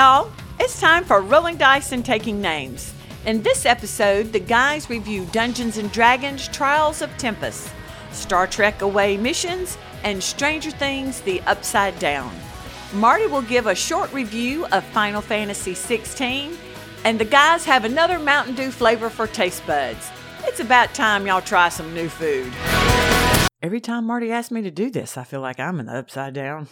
y'all. It's time for Rolling Dice and Taking Names. In this episode, the guys review Dungeons and Dragons Trials of Tempus, Star Trek Away Missions, and Stranger Things The Upside Down. Marty will give a short review of Final Fantasy XVI, and the guys have another Mountain Dew flavor for taste buds. It's about time y'all try some new food. Every time Marty asks me to do this, I feel like I'm in the upside down.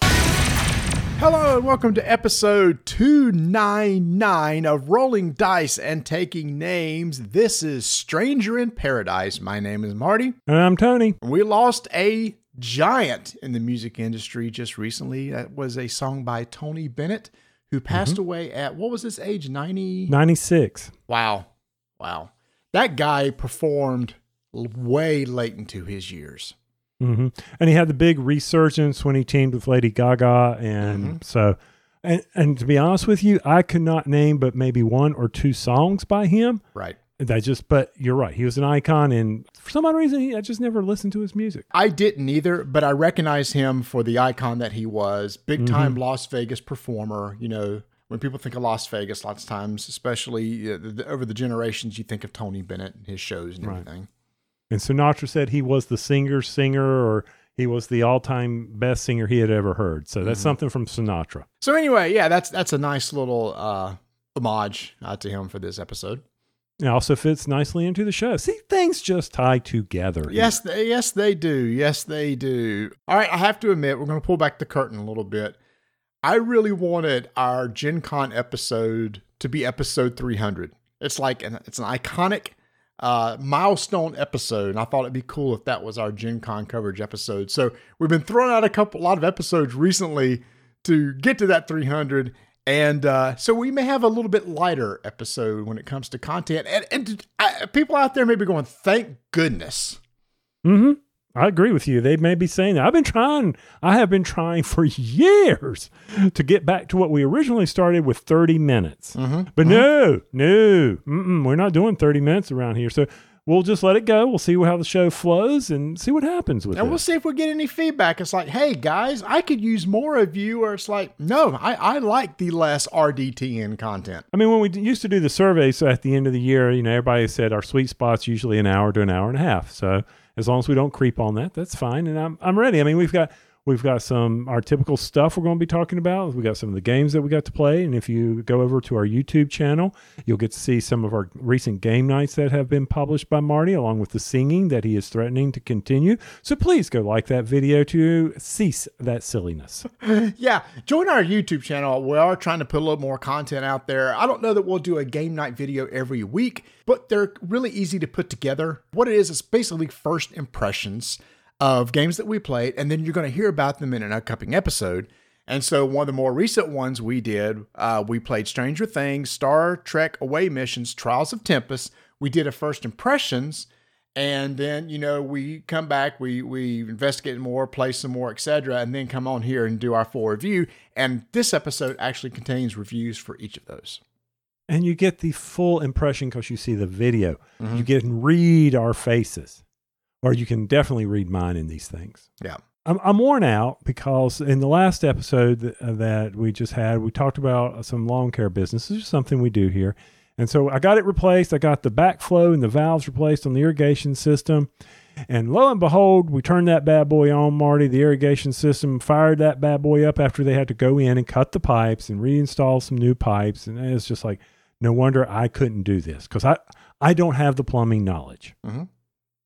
Hello and welcome to episode 299 of Rolling Dice and Taking Names. This is Stranger in Paradise. My name is Marty. And I'm Tony. We lost a giant in the music industry just recently. That was a song by Tony Bennett, who passed Mm-hmm. away at what was his age? 90? 96. Wow. Wow. That guy performed way late into his years. Hmm And he had the big resurgence when he teamed with Lady Gaga. And Mm-hmm. so, and, and to be honest with you, I could not name but maybe one or two songs by him. Right. That just, but you're right. He was an icon. And for some odd reason, he, I just never listened to his music. I didn't either, but I recognize him for the icon that he was. Big time Mm-hmm. Las Vegas performer. You know, when people think of Las Vegas, lots of times, especially uh, the, over the generations, you think of Tony Bennett and his shows and Right. everything. And Sinatra said he was the singer, singer, or he was the all time best singer he had ever heard. So Mm-hmm. that's something from Sinatra. So anyway, yeah, that's that's a nice little uh, homage uh, to him for this episode. It also fits nicely into the show. See, things just tie together. here. Yes, they, yes, they do. Yes, they do. All right, I have to admit, we're going to pull back the curtain a little bit. I really wanted our Gen Con episode to be episode 300. It's like an, it's an iconic uh, milestone episode, and I thought it'd be cool if that was our Gen Con coverage episode. So we've been throwing out a couple, a lot of episodes recently to get to that 300. And uh, so we may have a little bit lighter episode when it comes to content. And, and I, people out there may be going, thank goodness. hmm I agree with you. They may be saying that. I've been trying, I have been trying for years to get back to what we originally started with 30 minutes. Mm-hmm. But no, no, mm-mm, we're not doing 30 minutes around here. So we'll just let it go. We'll see how the show flows and see what happens with And it. And we'll see if we get any feedback. It's like, hey guys, I could use more of you, or it's like, no, I, I like the less RDTN content. I mean, when we used to do the surveys so at the end of the year, you know, everybody said our sweet spot's usually an hour to an hour and a half. So as long as we don't creep on that, that's fine. And I'm I'm ready. I mean, we've got we've got some our typical stuff we're going to be talking about. We got some of the games that we got to play, and if you go over to our YouTube channel, you'll get to see some of our recent game nights that have been published by Marty, along with the singing that he is threatening to continue. So please go like that video to cease that silliness. Yeah, join our YouTube channel. We are trying to put a little more content out there. I don't know that we'll do a game night video every week, but they're really easy to put together. What it is, is basically first impressions of games that we played, and then you're going to hear about them in an upcoming episode. And so, one of the more recent ones we did, uh, we played Stranger Things, Star Trek Away Missions, Trials of Tempus. We did a first impressions, and then you know we come back, we we investigate more, play some more, etc., and then come on here and do our full review. And this episode actually contains reviews for each of those. and you get the full impression because you see the video. You can read our faces, or you can definitely read mine in these things. Yeah. I'm, I'm worn out because in the last episode that, uh, that we just had, we talked about some lawn care business. This is something we do here. And so I got it replaced. I got the backflow and the valves replaced on the irrigation system. And lo and behold, we turned that bad boy on, Marty. The irrigation system fired that bad boy up after they had to go in and cut the pipes and reinstall some new pipes. And it's just like, no wonder I couldn't do this because I, I don't have the plumbing knowledge. Mhm.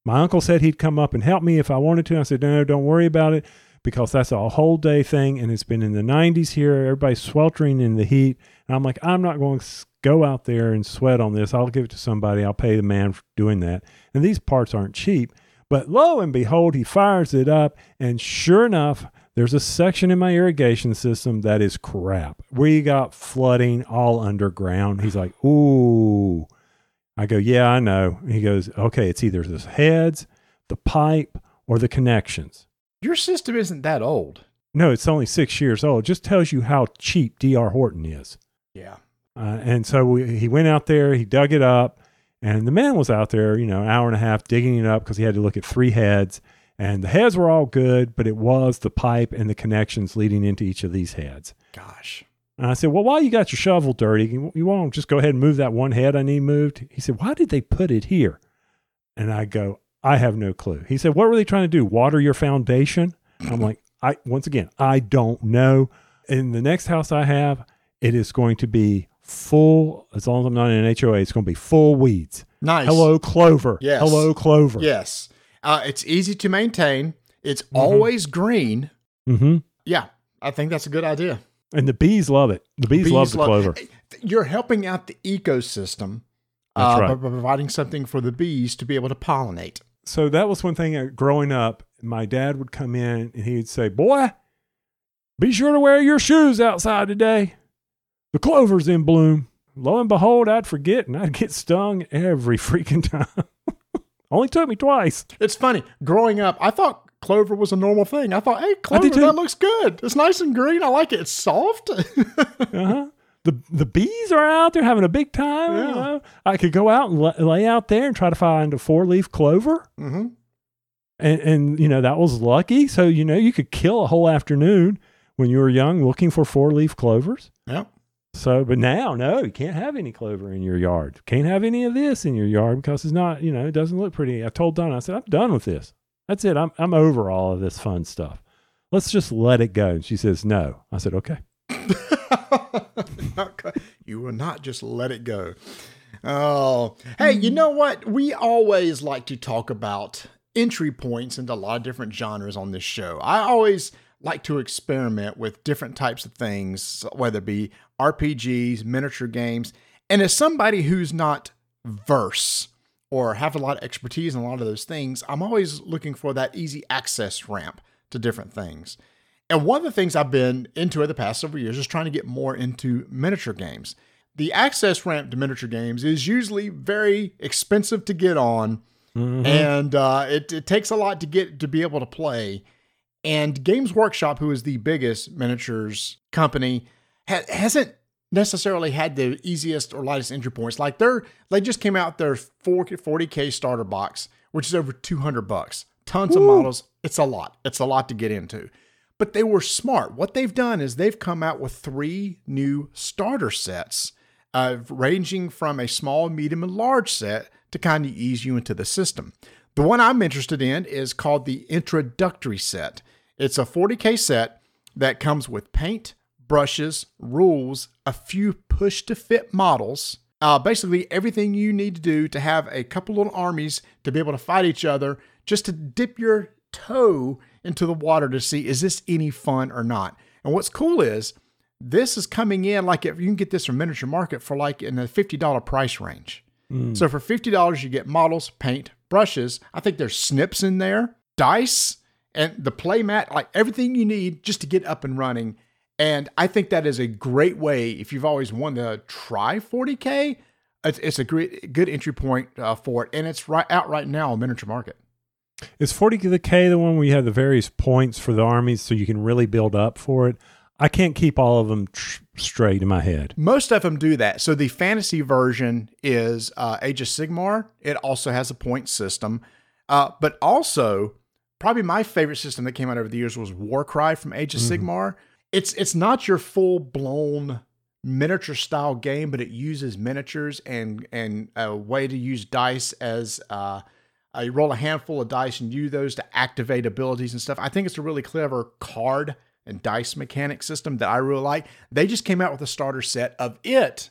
My uncle said he'd come up and help me if I wanted to. I said, no, don't worry about it because that's a whole day thing. And it's been in the 90s here. Everybody's sweltering in the heat. And I'm like, I'm not going to go out there and sweat on this. I'll give it to somebody. I'll pay the man for doing that. And these parts aren't cheap. But lo and behold, he fires it up. And sure enough, there's a section in my irrigation system that is crap. We got flooding all underground. He's like, ooh. I go, yeah, I know. He goes, okay, it's either the heads, the pipe, or the connections. Your system isn't that old. No, it's only six years old. It just tells you how cheap DR Horton is. Yeah. Uh, and so we, he went out there, he dug it up, and the man was out there, you know, an hour and a half digging it up because he had to look at three heads. And the heads were all good, but it was the pipe and the connections leading into each of these heads. Gosh. And I said, Well, while you got your shovel dirty, you, won't just go ahead and move that one head I need moved? He said, Why did they put it here? And I go, I have no clue. He said, What were they trying to do? Water your foundation? I'm like, I once again, I don't know. In the next house I have, it is going to be full, as long as I'm not in an HOA, it's going to be full weeds. Nice. Hello, clover. Yes. Hello, clover. Yes. Uh, it's easy to maintain. It's always green. hmm Yeah, I think that's a good idea. And the bees love it. The bees, love the love- clover. You're helping out the ecosystem uh, right. by by providing something for the bees to be able to pollinate. so that was one thing uh, growing up. My dad would come in and he'd say, Boy, be sure to wear your shoes outside today. The clover's in bloom. Lo and behold, I'd forget and I'd get stung every freaking time. Only took me twice. It's funny. Growing up, I thought clover was a normal thing. I thought, hey, clover, that looks good. It's nice and green. I like it. It's soft. Uh-huh. The, the bees are out there having a big time. You know? I could go out and la- lay out there and try to find a four leaf clover. hmm and and you know that was lucky so you know you could kill a whole afternoon when you were young looking for four leaf clovers Yeah. so but now no you can't have any clover in your yard can't have any of this in your yard because it's not you know it doesn't look pretty i told donna i said i'm done with this that's it i'm, I'm over all of this fun stuff let's just let it go and she says no i said okay you will not just let it go. Oh, hey, you know what? We always like to talk about entry points into a lot of different genres on this show. I always like to experiment with different types of things, whether it be RPGs, miniature games. And as somebody who's not verse or have a lot of expertise in a lot of those things, I'm always looking for that easy access ramp to different things. And one of the things I've been into in the past several years is trying to get more into miniature games. The access ramp to miniature games is usually very expensive to get on, and uh, it, it takes a lot to get to be able to play. And Games Workshop, who is the biggest miniatures company, ha- hasn't necessarily had the easiest or lightest entry points. Like they're they just came out their 40k starter box, which is over 200 bucks. Tons of models. It's a lot. It's a lot to get into. But they were smart. What they've done is they've come out with three new starter sets, uh, ranging from a small, medium, and large set to kind of ease you into the system. The one I'm interested in is called the introductory set. It's a 40k set that comes with paint, brushes, rules, a few push to fit models. Uh, basically, everything you need to do to have a couple little armies to be able to fight each other, just to dip your toe into the water to see is this any fun or not. And what's cool is this is coming in like if you can get this from Miniature Market for like in the $50 price range. So for $50, you get models, paint, brushes. I think there's snips in there, dice, and the play mat, like everything you need just to get up and running. And I think that is a great way if you've always wanted to try 40K. It's, it's a great, good entry point uh, for it. And it's right out right now on Miniature Market. Is 40K the one where you have the various points for the armies so you can really build up for it? I can't keep all of them tr- straight in my head. Most of them do that. So the fantasy version is uh, Age of Sigmar. It also has a point system, uh, but also probably my favorite system that came out over the years was Warcry from Age of Sigmar. It's it's not your full blown miniature style game, but it uses miniatures and and a way to use dice as uh, uh, you roll a handful of dice and use those to activate abilities and stuff. I think it's a really clever card and dice mechanic system that I really like. They just came out with a starter set of it,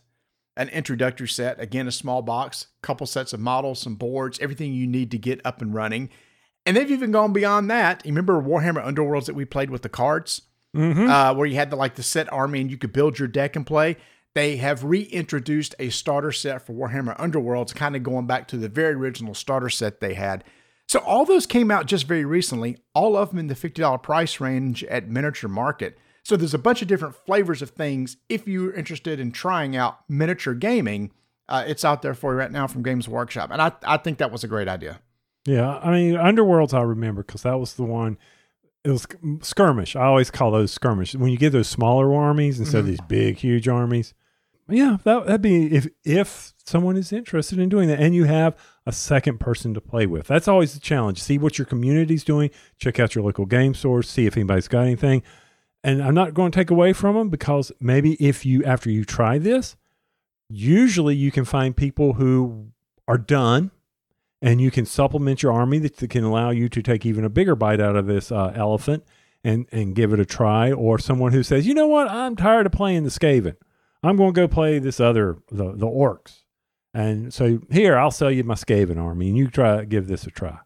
an introductory set, again, a small box, couple sets of models, some boards, everything you need to get up and running. And they've even gone beyond that. You remember Warhammer Underworlds that we played with the cards? Uh, where you had the like the set army and you could build your deck and play. They have reintroduced a starter set for Warhammer Underworlds, kind of going back to the very original starter set they had. So all those came out just very recently, all of them in the $50 price range at Miniature Market. So there's a bunch of different flavors of things. If you're interested in trying out miniature gaming, uh, it's out there for you right now from Games Workshop. And I, I think that was a great idea. Yeah, I mean, Underworlds I remember because that was the one. It was skirmish. I always call those skirmish. When you get those smaller armies instead of mm-hmm. these big, huge armies. Yeah, that, that'd be if if someone is interested in doing that, and you have a second person to play with. That's always the challenge. See what your community's doing. Check out your local game stores. See if anybody's got anything. and I'm not going to take away from them because maybe if you after you try this, usually you can find people who are done and you can supplement your army that can allow you to take even a bigger bite out of this uh, elephant and and give it a try. Or someone who says you know what? I'm tired of playing the skaven. I'm going to go play this other the, the orcs. And so here i'll sell you my skaven army and you try give this a try.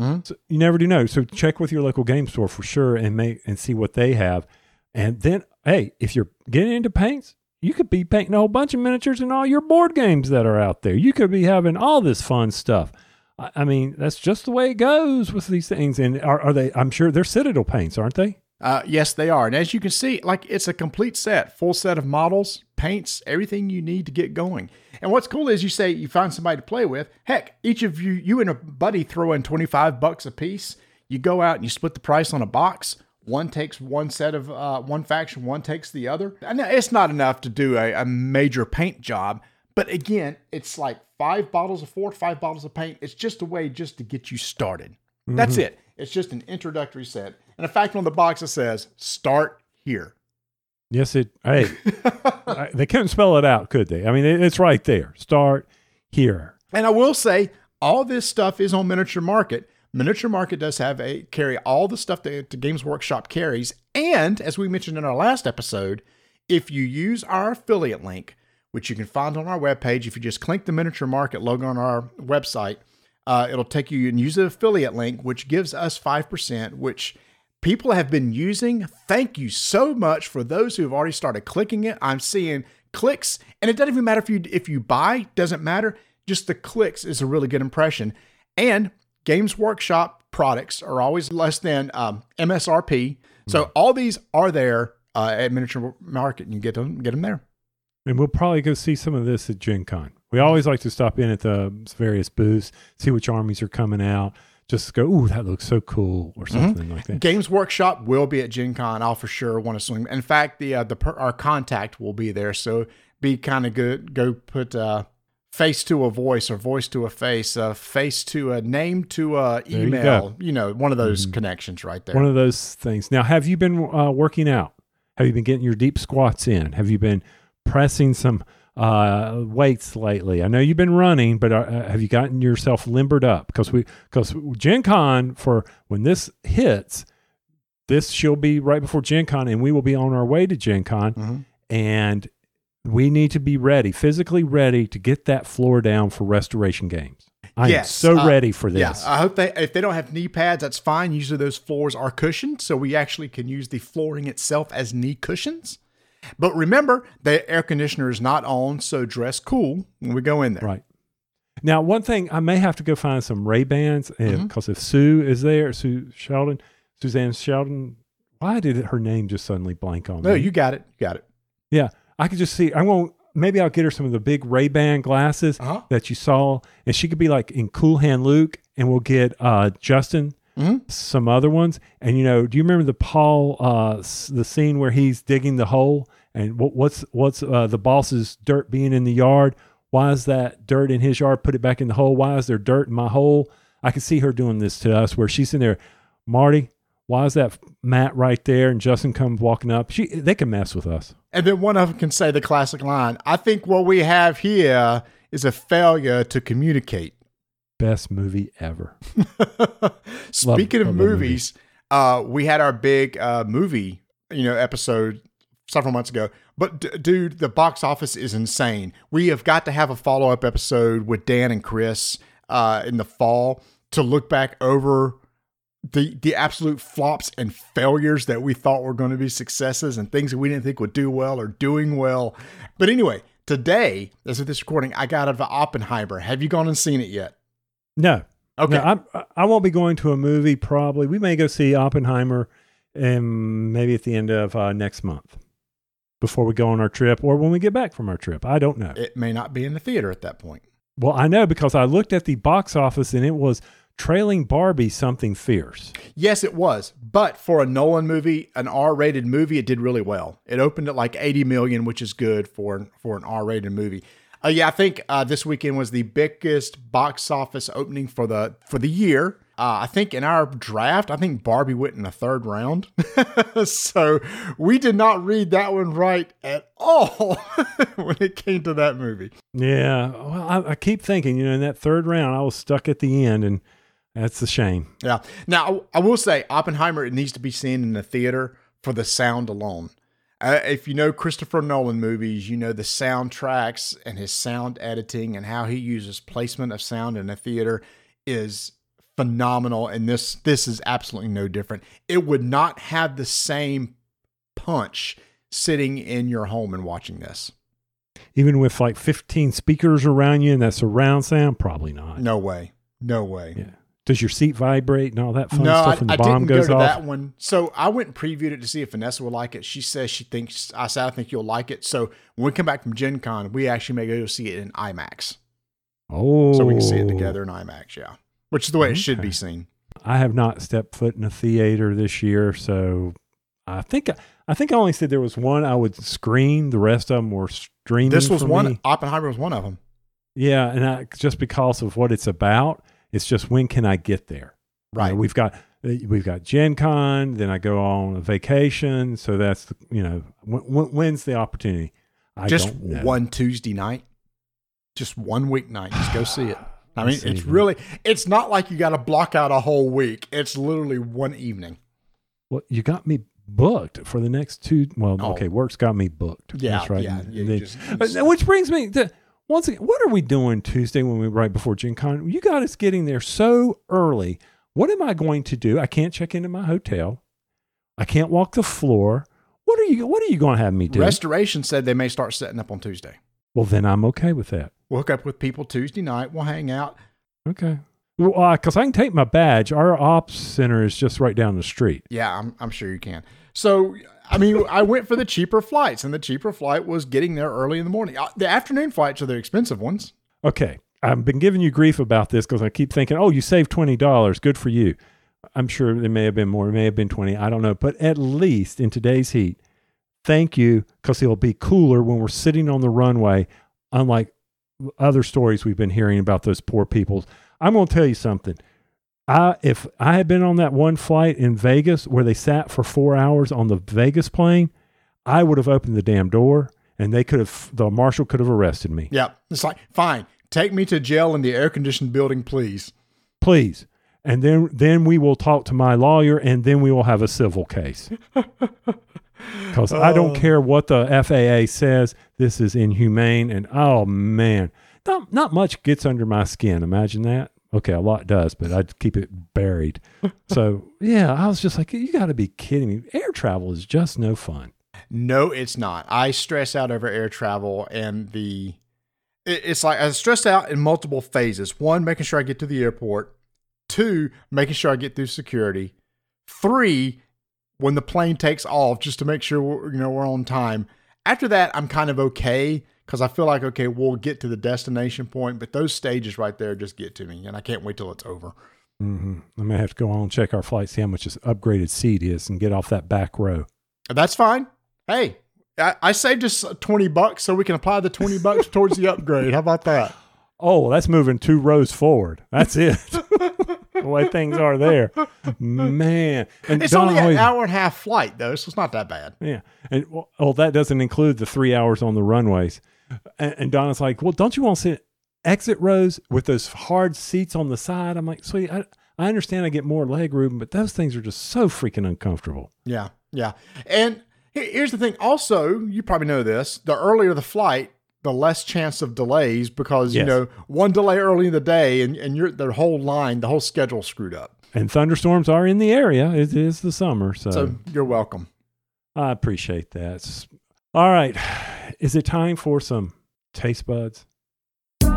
Mhm. so you never do know. So check with your local game store for sure and make and see what they have. And then hey if you're getting into paints you could be painting a whole bunch of miniatures in all your board games that are out there. You could be having all this fun stuff I mean, that's just the way it goes with these things. And are, are they? I'm sure they're Citadel paints, aren't they? Uh, yes, they are. And as you can see, like it's a complete set, full set of models, paints, everything you need to get going. And what's cool is you say you find somebody to play with. Heck, each of you, you and a buddy throw in 25 bucks a piece. You go out and you split the price on a box. One takes one set of uh, one faction, one takes the other. And it's not enough to do a, a major paint job. But again, it's like five bottles of Fort, five bottles of paint. It's just a way just to get you started. That's mm-hmm. it. It's just an introductory set. And in fact, on the box it says "Start here." Yes, it. Hey, I- they couldn't spell it out, could they? I mean, it, it's right there. Start here. And I will say, all this stuff is on Miniature Market. Miniature Market does have a carry all the stuff that the Games Workshop carries. And as we mentioned in our last episode, if you use our affiliate link, which you can find on our webpage, if you just click the Miniature Market logo on our website, uh, it'll take you and use the affiliate link, which gives us 5%, which people have been using. Thank you so much for those who have already started clicking it. I'm seeing clicks, and it doesn't even matter if you if you buy, doesn't matter. Just the clicks is a really good impression. And Games Workshop products are always less than um, MSRP. So all these are there uh, at Miniature Market, and you get them get them there. And we'll probably go see some of this at Gen Con. We always like to stop in at the various booths, see which armies are coming out, just go, ooh, that looks so cool, or something like that. Games Workshop will be at Gen Con. I'll for sure want to swing. In fact, the uh, the per, our contact will be there, so be kind of good. Go put uh, face to a voice or voice to a face, uh, face to a name to a email. go. You, know, one of those connections right there. One of those things. Now, have you been uh, working out? Have you been getting your deep squats in? Have you been pressing some uh, weights lately? I know you've been running, but uh, have you gotten yourself limbered up? Because we, because Gen Con for when this hits, this she'll be right before Gen Con, and we will be on our way to Gen Con, Mhm. and we need to be ready, physically ready to get that floor down for restoration games. I'm Yes, so uh, ready for Yeah, this. I hope they if they don't have knee pads, that's fine. Usually those floors are cushioned, so we actually can use the flooring itself as knee cushions. But remember, the air conditioner is not on, so dress cool when we go in there. Right. Now, one thing I may have to go find some Ray Bans Mm-hmm. because if Sue is there, Sue Sheldon, Suzanne Sheldon, why did her name just suddenly blank on me? No, you got it. You got it. yeah, I could just see. I won't. Maybe I'll get her some of the big Ray Ban glasses Uh-huh. that you saw, and she could be like in Cool Hand Luke, and we'll get uh, Justin Mhm. some other ones. And you know, do you remember the Paul uh, the scene where he's digging the hole and what, what's what's uh, the boss's dirt being in the yard? Why is that dirt in his yard? Put it back in the hole. Why is there dirt in my hole? I could see her doing this to us, where she's in there, Marty. Why is that Matt right there? And Justin comes walking up. She they can mess with us. And then one of them can say the classic line I think what we have here is a failure to communicate. Best movie ever. Speaking of love that movie. movies, uh, we had our big uh, movie, you know, episode several months ago. But d- dude, the box office is insane. We have got to have a follow up episode with Dan and Chris uh, in the fall to look back over the the absolute flops and failures that we thought were going to be successes and things that we didn't think would do well or doing well. But anyway, today, as of this recording, I got out of Oppenheimer. Have you gone and seen it yet? No, Okay. No, I'm, I won't be going to a movie. Probably we may go see Oppenheimer, and maybe at the end of uh, next month, before we go on our trip, or when we get back from our trip. I don't know. it may not be in the theater at that point. well, I know because I looked at the box office and it was trailing Barbie something fierce. Yes, it was. But for a Nolan movie, an R-rated movie, it did really well. It opened at like 80 million, which is good for for an R-rated movie. Uh, yeah, I think uh, this weekend was the biggest box office opening for the for the year. Uh, I think in our draft, I think Barbie went in the third round. so we did not read that one right at all when it came to that movie. Yeah. Well, I, I keep thinking, you know, in that third round, I was stuck at the end, and that's a shame. Yeah. Now, I will say Oppenheimer, it needs to be seen in the theater for the sound alone. Uh, if you know Christopher Nolan movies, you know the soundtracks and his sound editing and how he uses placement of sound in a theater is phenomenal. And this this is absolutely no different. It would not have the same punch sitting in your home and watching this. Even with like 15 speakers around you and that surround sound, probably not. No way. No way. Yeah. Does your seat vibrate and all that fun no, stuff I, when the I bomb didn't goes go to off? that one. So I went and previewed it to see if Vanessa would like it. She says she thinks I said I think you'll like it. So when we come back from Gen Con, we actually may go see it in IMAX. Oh. So we can see it oh. together in IMAX, yeah. Which is the way it should be seen. I have not stepped foot in a theater this year, so I think I think I only said there was one I would screen. The rest of them were streaming. This was one me. Oppenheimer was one of them. Yeah, and I, just because of what it's about, it's just when can I get there? You know, Right. we've got we've got Gen Con, then I go on a vacation, so that's the- you know when, when, when's the opportunity? I Just one Tuesday night. Just one weeknight. Just go see it. I mean, it's really it's not like you gotta block out a whole week. It's literally one evening. Well, you got me booked for the next two. Well, Oh. okay, work's got me booked. Yeah, that's right. yeah, they- just- Uh, which brings me to once again, what are we doing Tuesday when we right before Gen Con? You got us getting there so early. What am I going to do? I can't check into my hotel. I can't walk the floor. What are you? What are you going to have me do? Restoration said they may start setting up on Tuesday. well, then I'm okay with that. We'll hook up with people Tuesday night. We'll hang out. Okay. Well, uh, because I can take my badge. Our ops center is just right down the street. Yeah, I'm, I'm sure you can. So, I mean, I went for the cheaper flights, and the cheaper flight was getting there early in the morning. Uh, The afternoon flights are the expensive ones. Okay. I've been giving you grief about this because I keep thinking, oh, you saved $20. Good for you. I'm sure it may have been more. It may have been 20. I don't know. But at least in today's heat, thank you because it'll be cooler when we're sitting on the runway, unlike other stories we've been hearing about those poor people. I'm going to tell you something. I, if I had been on that one flight in Vegas where they sat for four hours on the Vegas plane, I would have opened the damn door and they could have, the marshal could have arrested me. Yeah, it's like, fine, take me to jail in the air conditioned building, please. please. And then then we will talk to my lawyer and then we will have a civil case. Because i don't care what the faa says. This is inhumane and oh man. Not, not much gets under my skin. Imagine that okay a lot does but i'd keep it buried so yeah i was just like you got to be kidding me air travel is just no fun No, it's not. I stress out over air travel and the. It's like I stress out in multiple phases. One, making sure I get to the airport. Two, making sure I get through security. Three, when the plane takes off, just to make sure we're, you know we're on time. After that, I'm kind of okay because I feel like okay, we'll get to the destination point. But those stages right there just get to me, and I can't wait till it's over. hmm i may have to go on and check our flight see how much this upgraded seat is and get off that back row That's fine. Hey, I, I saved us twenty bucks so we can apply the twenty bucks towards the upgrade. How about that? Oh, that's moving two rows forward. That's it. the way things are there, man. And It's Don only an always- hour and a half flight though, so it's not that bad. yeah. And well, that doesn't include the three hours on the runways. And, and Donna's like, "Well, don't you want to sit exit rows with those hard seats on the side?" I'm like, sweet, I, I understand I get more leg room, but those things are just so freaking uncomfortable." Yeah, yeah. And here's the thing. Also, you probably know this: the earlier the flight, the less chance of delays because you know one delay early in the day and and you're the whole line, the whole schedule screwed up. And thunderstorms are in the area. It is the summer, so, So you're welcome. I appreciate that. All right, is it time for some taste buds? Taste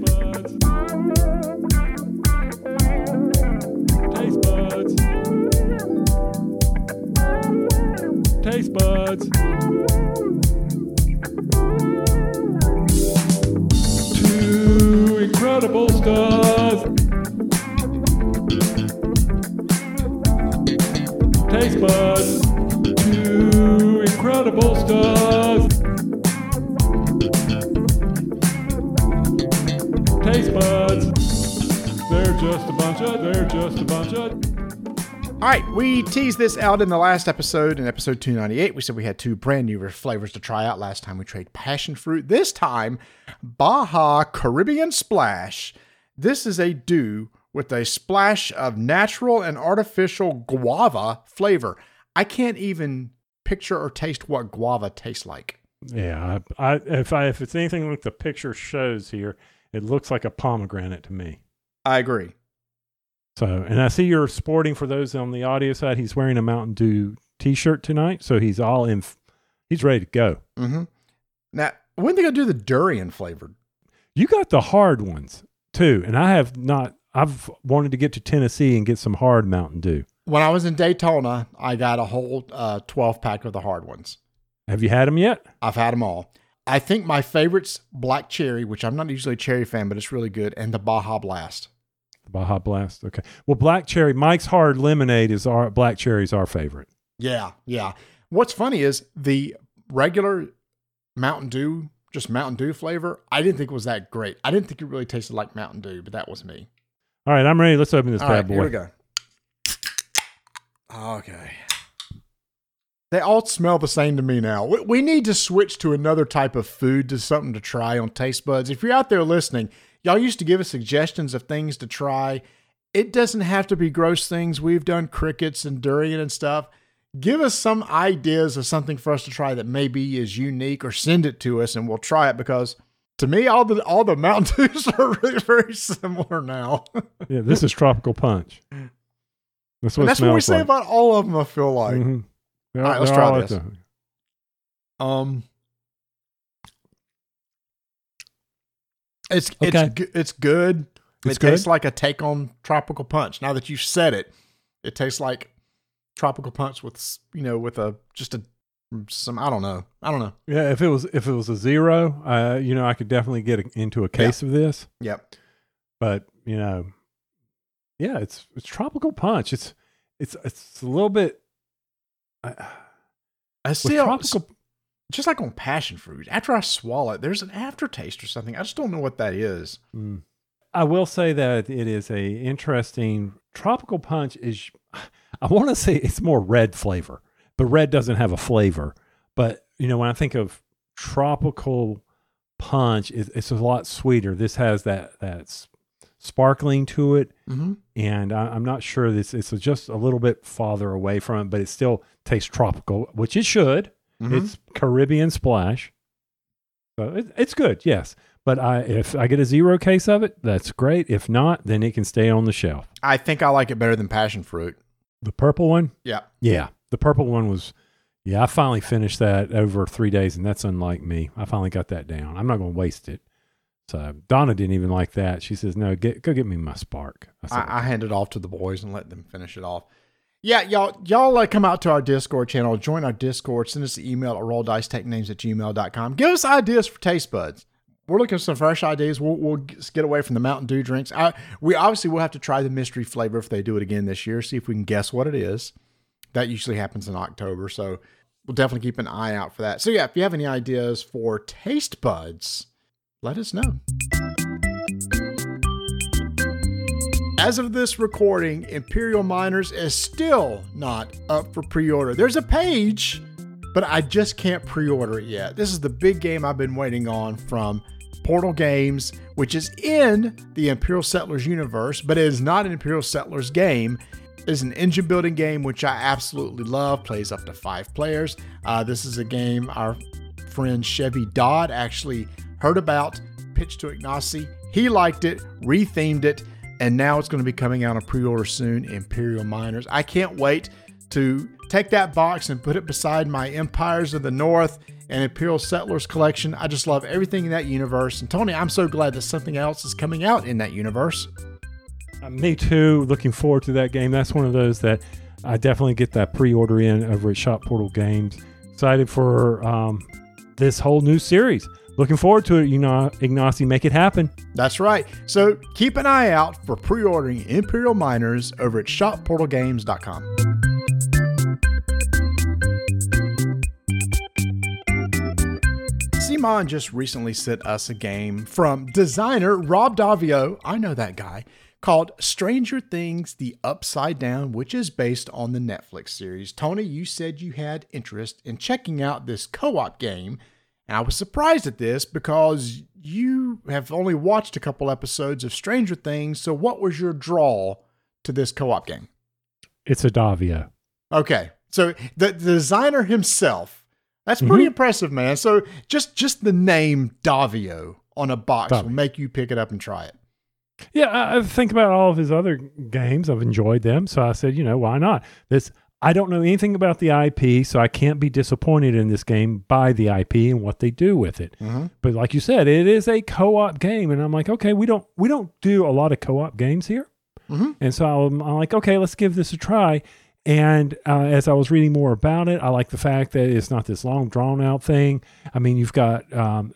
buds. Taste buds. Taste buds. Two incredible stuff. Taste buds. Incredible stuff. taste buds. They're just a bunch of, they're just a bunch of. All right, we teased this out in the last episode, in episode 298. We said we had two brand new flavors to try out. Last time we tried passion fruit. This time, Baja Caribbean Splash. This is a dew with a splash of natural and artificial guava flavor. I can't even picture or taste what guava tastes like. Yeah, I, I, if I if it's anything like the picture shows here, it looks like a pomegranate to me. I agree. So, and I see you're sporting for those on the audio side. He's wearing a Mountain Dew T-shirt tonight, so he's all in. He's ready to go. Mm-hmm. Now, when they gonna do the durian flavored? You got the hard ones too, and I have not. I've wanted to get to Tennessee and get some hard Mountain Dew. When I was in Daytona, I got a whole uh, 12 pack of the hard ones. Have you had them yet? I've had them all. I think my favorite's Black Cherry, which I'm not usually a cherry fan, but it's really good, and the Baja Blast. The Baja Blast. Okay. Well, Black Cherry, Mike's Hard Lemonade is our Black Cherry's our favorite. Yeah, yeah. What's funny is the regular Mountain Dew, just Mountain Dew flavor, I didn't think it was that great. I didn't think it really tasted like Mountain Dew, but that was me. All right, I'm ready. Let's open this All bad right, boy. here we go. Okay. They all smell the same to me now. We, we need to switch to another type of food to something to try on Taste Buds. If you're out there listening, y'all used to give us suggestions of things to try. It doesn't have to be gross things. We've done crickets and durian and stuff. Give us some ideas of something for us to try that maybe is unique or send it to us and we'll try it because to me all the all the Mountain Dews are really very similar now. Yeah, this is Tropical Punch. That's what that's what we smells say like. about all of them, I feel like. Mhm. They're- All right, let's try all this. the- Um, it's Okay. it's gu- it's good. It's it tastes like a take on tropical punch. Now that you've said it, it tastes like tropical punch with you know with a just a some I don't know I don't know. Yeah, if it was if it was a zero, uh, you know, I could definitely get into a case of this. Yep. But you know, yeah, it's it's tropical punch. It's it's it's a little bit. Uh, I still tropical, just like on passion fruit. After I swallow it, there's an aftertaste or something. I just don't know what that is. Mm. I will say that it is a interesting tropical punch. Is I want to say it's more red flavor, but red doesn't have a flavor. But you know, when I think of tropical punch, it, it's a lot sweeter. This has that that s- sparkling to it, Mm-hmm. and I, I'm not sure this. It's just a little bit farther away from it, but it still tastes tropical, which it should. Mm-hmm. It's Caribbean splash, so it, it's good. Yes, but I if I get a zero case of it, that's great. If not, then it can stay on the shelf. I think I like it better than passion fruit. The purple one, Yeah. yeah, the purple one was. Yeah, I finally finished that over three days, and that's unlike me. I finally got that down. I'm not going to waste it. So Donna didn't even like that. She says, "No, get go get me my spark." I said, I, I hand it off to the boys and let them finish it off. Yeah, y'all, y'all uh, come out to our Discord channel, join our Discord, send us an email at rolldicetakenames at gmail.com. Give us ideas for taste buds. We're looking for some fresh ideas. We'll, we'll get away from the Mountain Dew drinks. I, we obviously will have to try the mystery flavor if they do it again this year, see if we can guess what it is. That usually happens in October, so we'll definitely keep an eye out for that. So, yeah, if you have any ideas for taste buds, let us know. As of this recording, Imperial Miners is still not up for pre order. There's a page, but I just can't pre order it yet. This is the big game I've been waiting on from Portal Games, which is in the Imperial Settlers universe, but it is not an Imperial Settlers game. It's an engine building game, which I absolutely love, plays up to five players. Uh, this is a game our friend Chevy Dodd actually heard about, pitched to Ignacy. He liked it, rethemed it, and now it's going to be coming out on pre-order soon. Imperial Miners. I can't wait to take that box and put it beside my Empires of the North and Imperial Settlers collection. I just love everything in that universe. And Tony, I'm so glad that something else is coming out in that universe. Uh, me too. Looking forward to that game. That's one of those that I definitely get that pre-order in over at Shop Portal Games. Excited for um, this whole new series. Looking forward to it. You know, Ignacy, make it happen. That's right. So keep an eye out for pre-ordering Imperial Miners over at shopportalgames.com. Pokemon just recently sent us a game from designer Rob Daviau. I know that guy, called Stranger Things The Upside Down, which is based on the Netflix series. Tony, you said you had interest in checking out this co op game. And I was surprised at this because you have only watched a couple episodes of Stranger Things. So, what was your draw to this co op game? It's a Daviau. Okay. So, the, the designer himself, that's pretty Mhm. impressive, man. So, just just the name Daviau on a box Daviau. will make you pick it up and try it. Yeah, I, I think about all of his other games. I've enjoyed them, so I said, you know, why not? This I don't know anything about the IP, so I can't be disappointed in this game by the IP and what they do with it. Mhm. But like you said, it is a co-op game, and I'm like, okay, we don't we don't do a lot of co-op games here, Mhm. and so I'm, I'm like, okay, let's give this a try. And uh, as I was reading more about it, I like the fact that it's not this long, drawn out thing. I mean, you've got um,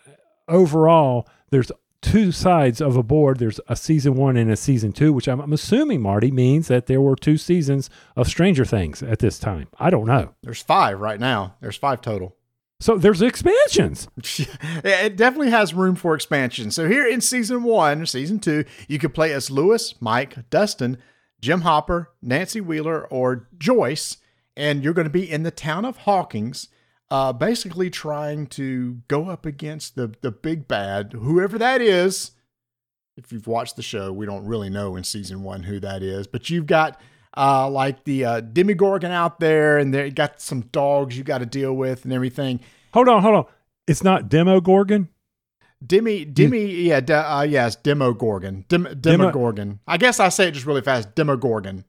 overall, there's two sides of a board. There's a season one and a season two, which I'm, I'm assuming, Marty, means that there were two seasons of Stranger Things at this time. I don't know. There's five right now. There's five total. So there's expansions. It definitely has room for expansion. So here in season one, season two, you could play as Lewis, Mike, Dustin, Jim Hopper, Nancy Wheeler, or Joyce, and you're going to be in the town of Hawkins, uh, basically trying to go up against the the big bad, whoever that is. If you've watched the show, we don't really know in season one who that is, but you've got uh, like the uh, Demigorgon out there, and they got some dogs you got to deal with and everything. Hold on, hold on. It's not Demo Gorgon. Demi, Demi, yeah, de, uh, yes, Demogorgon, Dem, Demogorgon. I guess I say it just really fast. Demogorgon.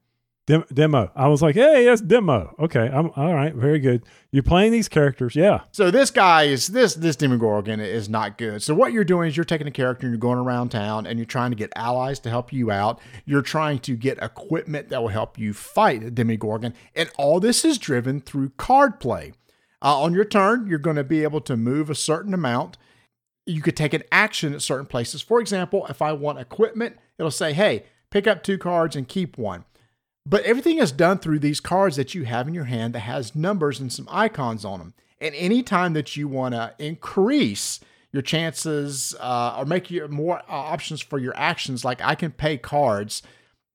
Dem- demo. I was like, hey, that's demo. Okay, I'm all right. Very good. You're playing these characters. Yeah. So this guy is this this Demogorgon is not good. So what you're doing is you're taking a character and you're going around town and you're trying to get allies to help you out. You're trying to get equipment that will help you fight the Demogorgon, and all this is driven through card play. Uh, on your turn, you're going to be able to move a certain amount. You could take an action at certain places. For example, if I want equipment, it'll say, "Hey, pick up two cards and keep one." But everything is done through these cards that you have in your hand that has numbers and some icons on them. And anytime that you want to increase your chances uh, or make you more uh, options for your actions, like I can pay cards,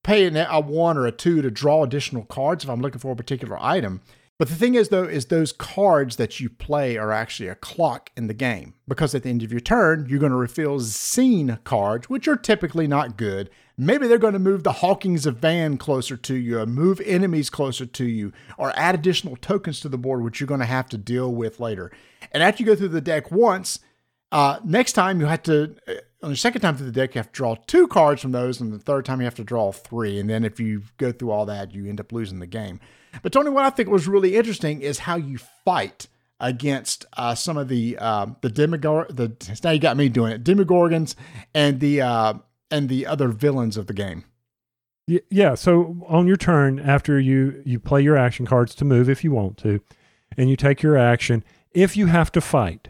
pay an- a one or a two to draw additional cards if I'm looking for a particular item. But the thing is, though, is those cards that you play are actually a clock in the game because at the end of your turn, you're going to refill scene cards, which are typically not good. Maybe they're going to move the Hawkins of Van closer to you, or move enemies closer to you, or add additional tokens to the board, which you're going to have to deal with later. And after you go through the deck once, uh, next time you have to, uh, on the second time through the deck, you have to draw two cards from those, and the third time you have to draw three. And then if you go through all that, you end up losing the game. But Tony, what I think was really interesting is how you fight against uh, some of the uh, the demigor the now you got me doing it demigorgons and the uh, and the other villains of the game. Yeah. So on your turn, after you you play your action cards to move if you want to, and you take your action, if you have to fight,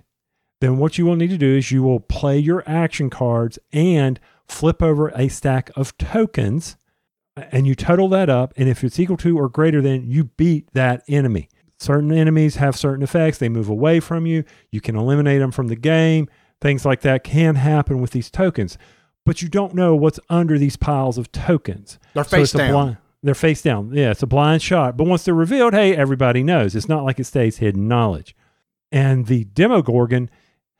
then what you will need to do is you will play your action cards and flip over a stack of tokens, and you total that up. And if it's equal to or greater than, you beat that enemy. Certain enemies have certain effects; they move away from you. You can eliminate them from the game. Things like that can happen with these tokens but you don't know what's under these piles of tokens. They're So face down. blind- they're face down. Yeah, it's a blind shot. But once they're revealed, hey, everybody knows. It's not like it stays hidden knowledge. And the Demogorgon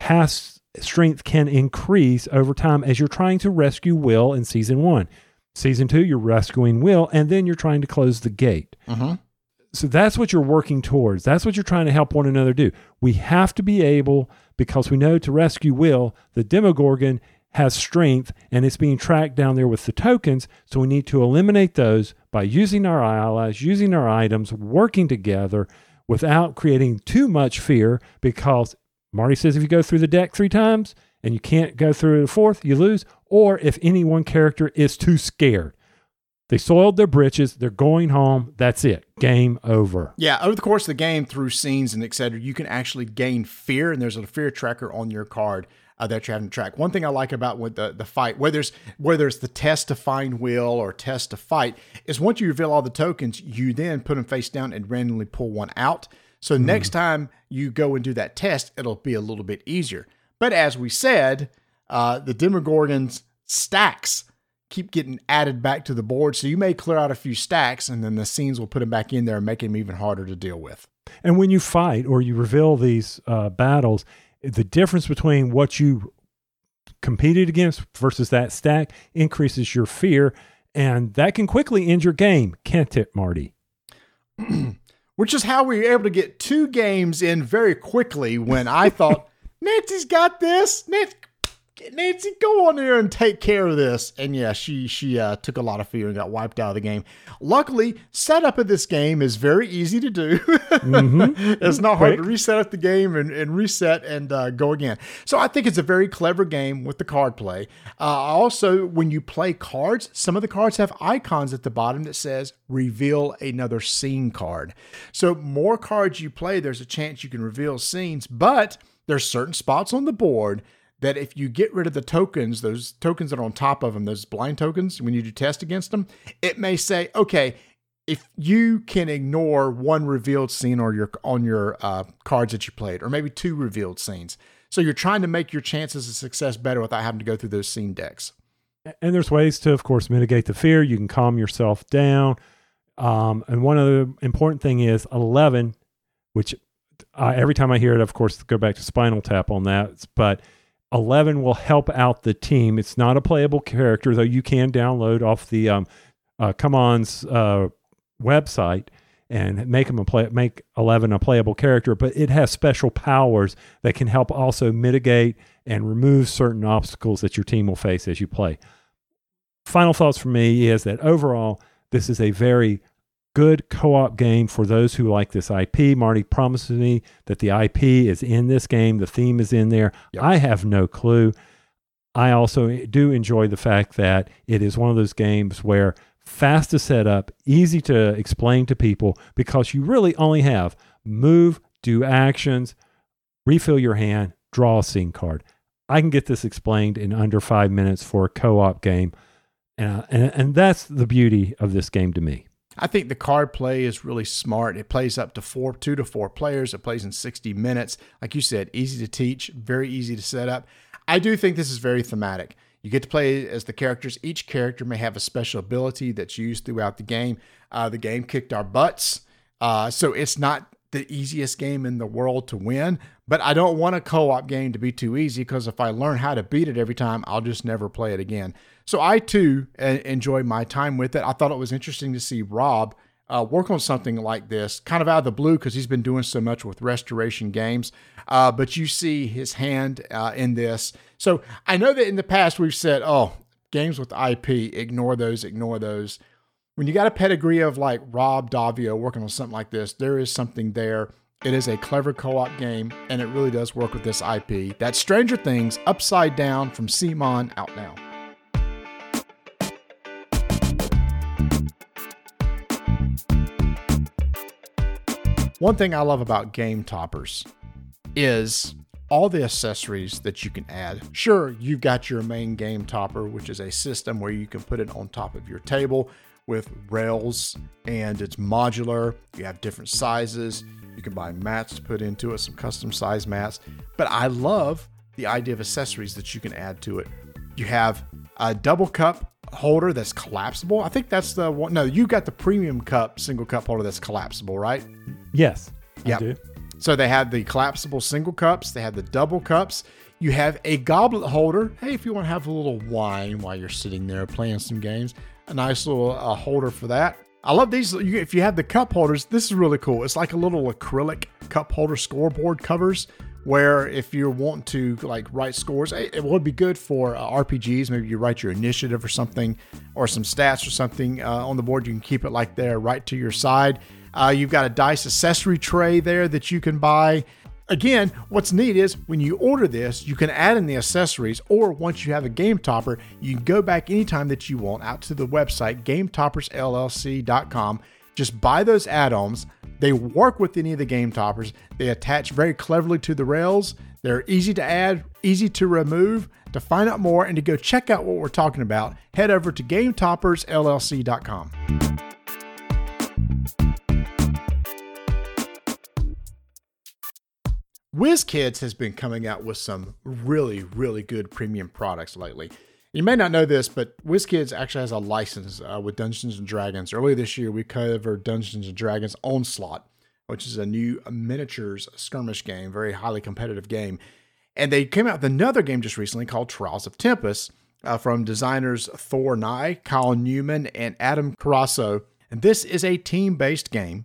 has strength can increase over time as you're trying to rescue Will in season one. Season two, you're rescuing Will, and then you're trying to close the gate. Mhm. So that's what you're working towards. That's what you're trying to help one another do. We have to be able, because we know to rescue Will, the Demogorgon has strength and it's being tracked down there with the tokens. So we need to eliminate those by using our allies, using our items, working together without creating too much fear. Because Marty says if you go through the deck three times and you can't go through the fourth, you lose. Or if any one character is too scared, they soiled their britches, they're going home, that's it, game over. Yeah, over the course of the game, through scenes and etc., you can actually gain fear, and there's a fear tracker on your card uh, that you're having to track. One thing I like about with the the fight, whether it's whether it's the test to find will or test to fight, is once you reveal all the tokens, you then put them face down and randomly pull one out. So next time you go and do that test, it'll be a little bit easier. But as we said, uh, the Demogorgons stacks keep getting added back to the board. So you may clear out a few stacks and then the scenes will put them back in there and make them even harder to deal with. And when you fight or you reveal these uh, battles, the difference between what you competed against versus that stack increases your fear. And that can quickly end your game, can't it, Marty? Which is how we were able to get two games in very quickly when I thought, Nancy's got this. Nancy, Nancy, go on there and take care of this. And yeah, she she uh, took a lot of fear and got wiped out of the game. Luckily, setup of this game is very easy to do. Mm-hmm. it's not hard Quick. to reset up the game and, and reset and uh, go again. So I think it's a very clever game with the card play. Uh, also, when you play cards, some of the cards have icons at the bottom that says reveal another scene card. So more cards you play, there's a chance you can reveal scenes, but there's certain spots on the board that if you get rid of the tokens, those tokens that are on top of them, those blind tokens, when you do test against them, it may say, okay, if you can ignore one revealed scene or your on your uh, cards that you played, or maybe two revealed scenes. So you're trying to make your chances of success better without having to go through those scene decks. And there's ways to, of course, mitigate the fear. You can calm yourself down. Um, and one other important thing is 11, which uh, every time I hear it, of course, go back to Spinal Tap on that. But 11 will help out the team. It's not a playable character, though you can download off the um, uh, CMON's uh, website and make them a play, make 11 a playable character, but it has special powers that can help also mitigate and remove certain obstacles that your team will face as you play. Final thoughts for me is that overall, this is a very good co-op game for those who like this IP. Marty promises me that the IP is in this game, the theme is in there. Yep. I have no clue. I also do enjoy the fact that it is one of those games where fast to set up, easy to explain to people because you really only have move, do actions, refill your hand, draw a scene card. I can get this explained in under five minutes for a co-op game. and, and that's the beauty of this game to me. I think the card play is really smart. It plays up to four, two to four players. It plays in 60 minutes. Like you said, easy to teach, very easy to set up. I do think this is very thematic. You get to play as the characters. Each character may have a special ability that's used throughout the game. Uh, the game kicked our butts. Uh, so it's not the easiest game in the world to win, but I don't want a co op game to be too easy because if I learn how to beat it every time, I'll just never play it again. So I too enjoy my time with it. I thought it was interesting to see Rob uh, work on something like this, kind of out of the blue because he's been doing so much with restoration games. Uh, but you see his hand uh, in this. So I know that in the past we've said, oh, games with IP, ignore those, ignore those. When you got a pedigree of like Rob Daviau working on something like this, there is something there. It is a clever co op game, and it really does work with this IP. That's Stranger Things Upside Down from CMON out now. One thing I love about game toppers is all the accessories that you can add. Sure, you've got your main game topper, which is a system where you can put it on top of your table with rails and it's modular. You have different sizes. You can buy mats to put into it, some custom size mats. But I love the idea of accessories that you can add to it. You have a double cup holder that's collapsible. I think that's the one. No, you got the premium cup single cup holder that's collapsible, right? Yes. Yeah. So they have the collapsible single cups, they have the double cups. You have a goblet holder. Hey, if you want to have a little wine while you're sitting there playing some games, a nice little uh, holder for that. I love these. If you have the cup holders, this is really cool. It's like a little acrylic cup holder scoreboard covers where if you want to like write scores, it would be good for uh, RPGs. Maybe you write your initiative or something, or some stats or something uh, on the board. You can keep it like there, right to your side. Uh, you've got a dice accessory tray there that you can buy. Again, what's neat is when you order this, you can add in the accessories, or once you have a game topper, you can go back anytime that you want out to the website, gametoppersllc.com. Just buy those add ons they work with any of the game toppers. They attach very cleverly to the rails. They're easy to add, easy to remove. To find out more and to go check out what we're talking about, head over to GameToppersLLC.com. WizKids has been coming out with some really, really good premium products lately. You may not know this, but WizKids actually has a license uh, with Dungeons and Dragons. Earlier this year, we covered Dungeons and Dragons Onslaught, which is a new miniatures skirmish game, very highly competitive game. And they came out with another game just recently called Trials of Tempus uh, from designers Thor Nye, Kyle Newman, and Adam Carasso. And this is a team based game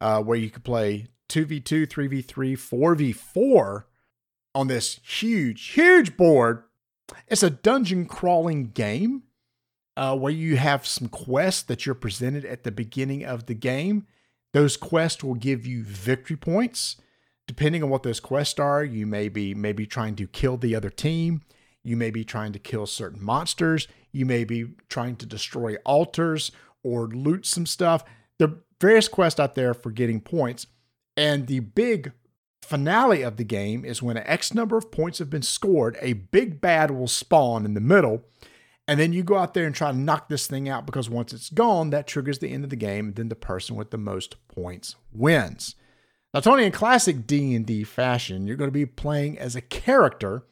uh, where you can play 2v2, 3v3, 4v4 on this huge, huge board. It's a dungeon crawling game uh, where you have some quests that you're presented at the beginning of the game. Those quests will give you victory points. Depending on what those quests are, you may be maybe trying to kill the other team. You may be trying to kill certain monsters. You may be trying to destroy altars or loot some stuff. There are various quests out there for getting points. And the big finale of the game is when X number of points have been scored, a big bad will spawn in the middle. And then you go out there and try to knock this thing out because once it's gone, that triggers the end of the game. And then the person with the most points wins. Now, Tony, in classic D&D fashion, you're going to be playing as a character.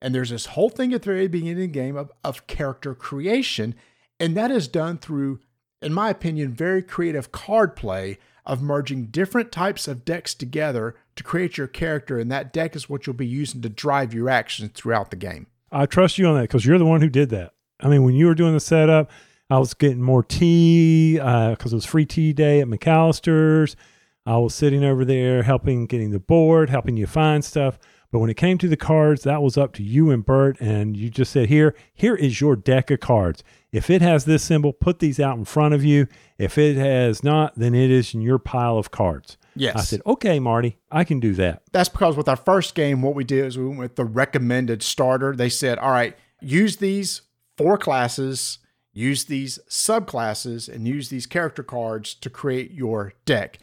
And there's this whole thing at the very beginning of the game of, of character creation. And that is done through, in my opinion, very creative card play of merging different types of decks together to create your character, and that deck is what you'll be using to drive your actions throughout the game. I trust you on that because you're the one who did that. I mean, when you were doing the setup, I was getting more tea because uh, it was free tea day at McAllister's. I was sitting over there helping getting the board, helping you find stuff. But when it came to the cards, that was up to you and Bert. And you just said, Here, here is your deck of cards. If it has this symbol, put these out in front of you. If it has not, then it is in your pile of cards. Yes. I said, Okay, Marty, I can do that. That's because with our first game, what we did is we went with the recommended starter. They said, All right, use these four classes, use these subclasses, and use these character cards to create your deck.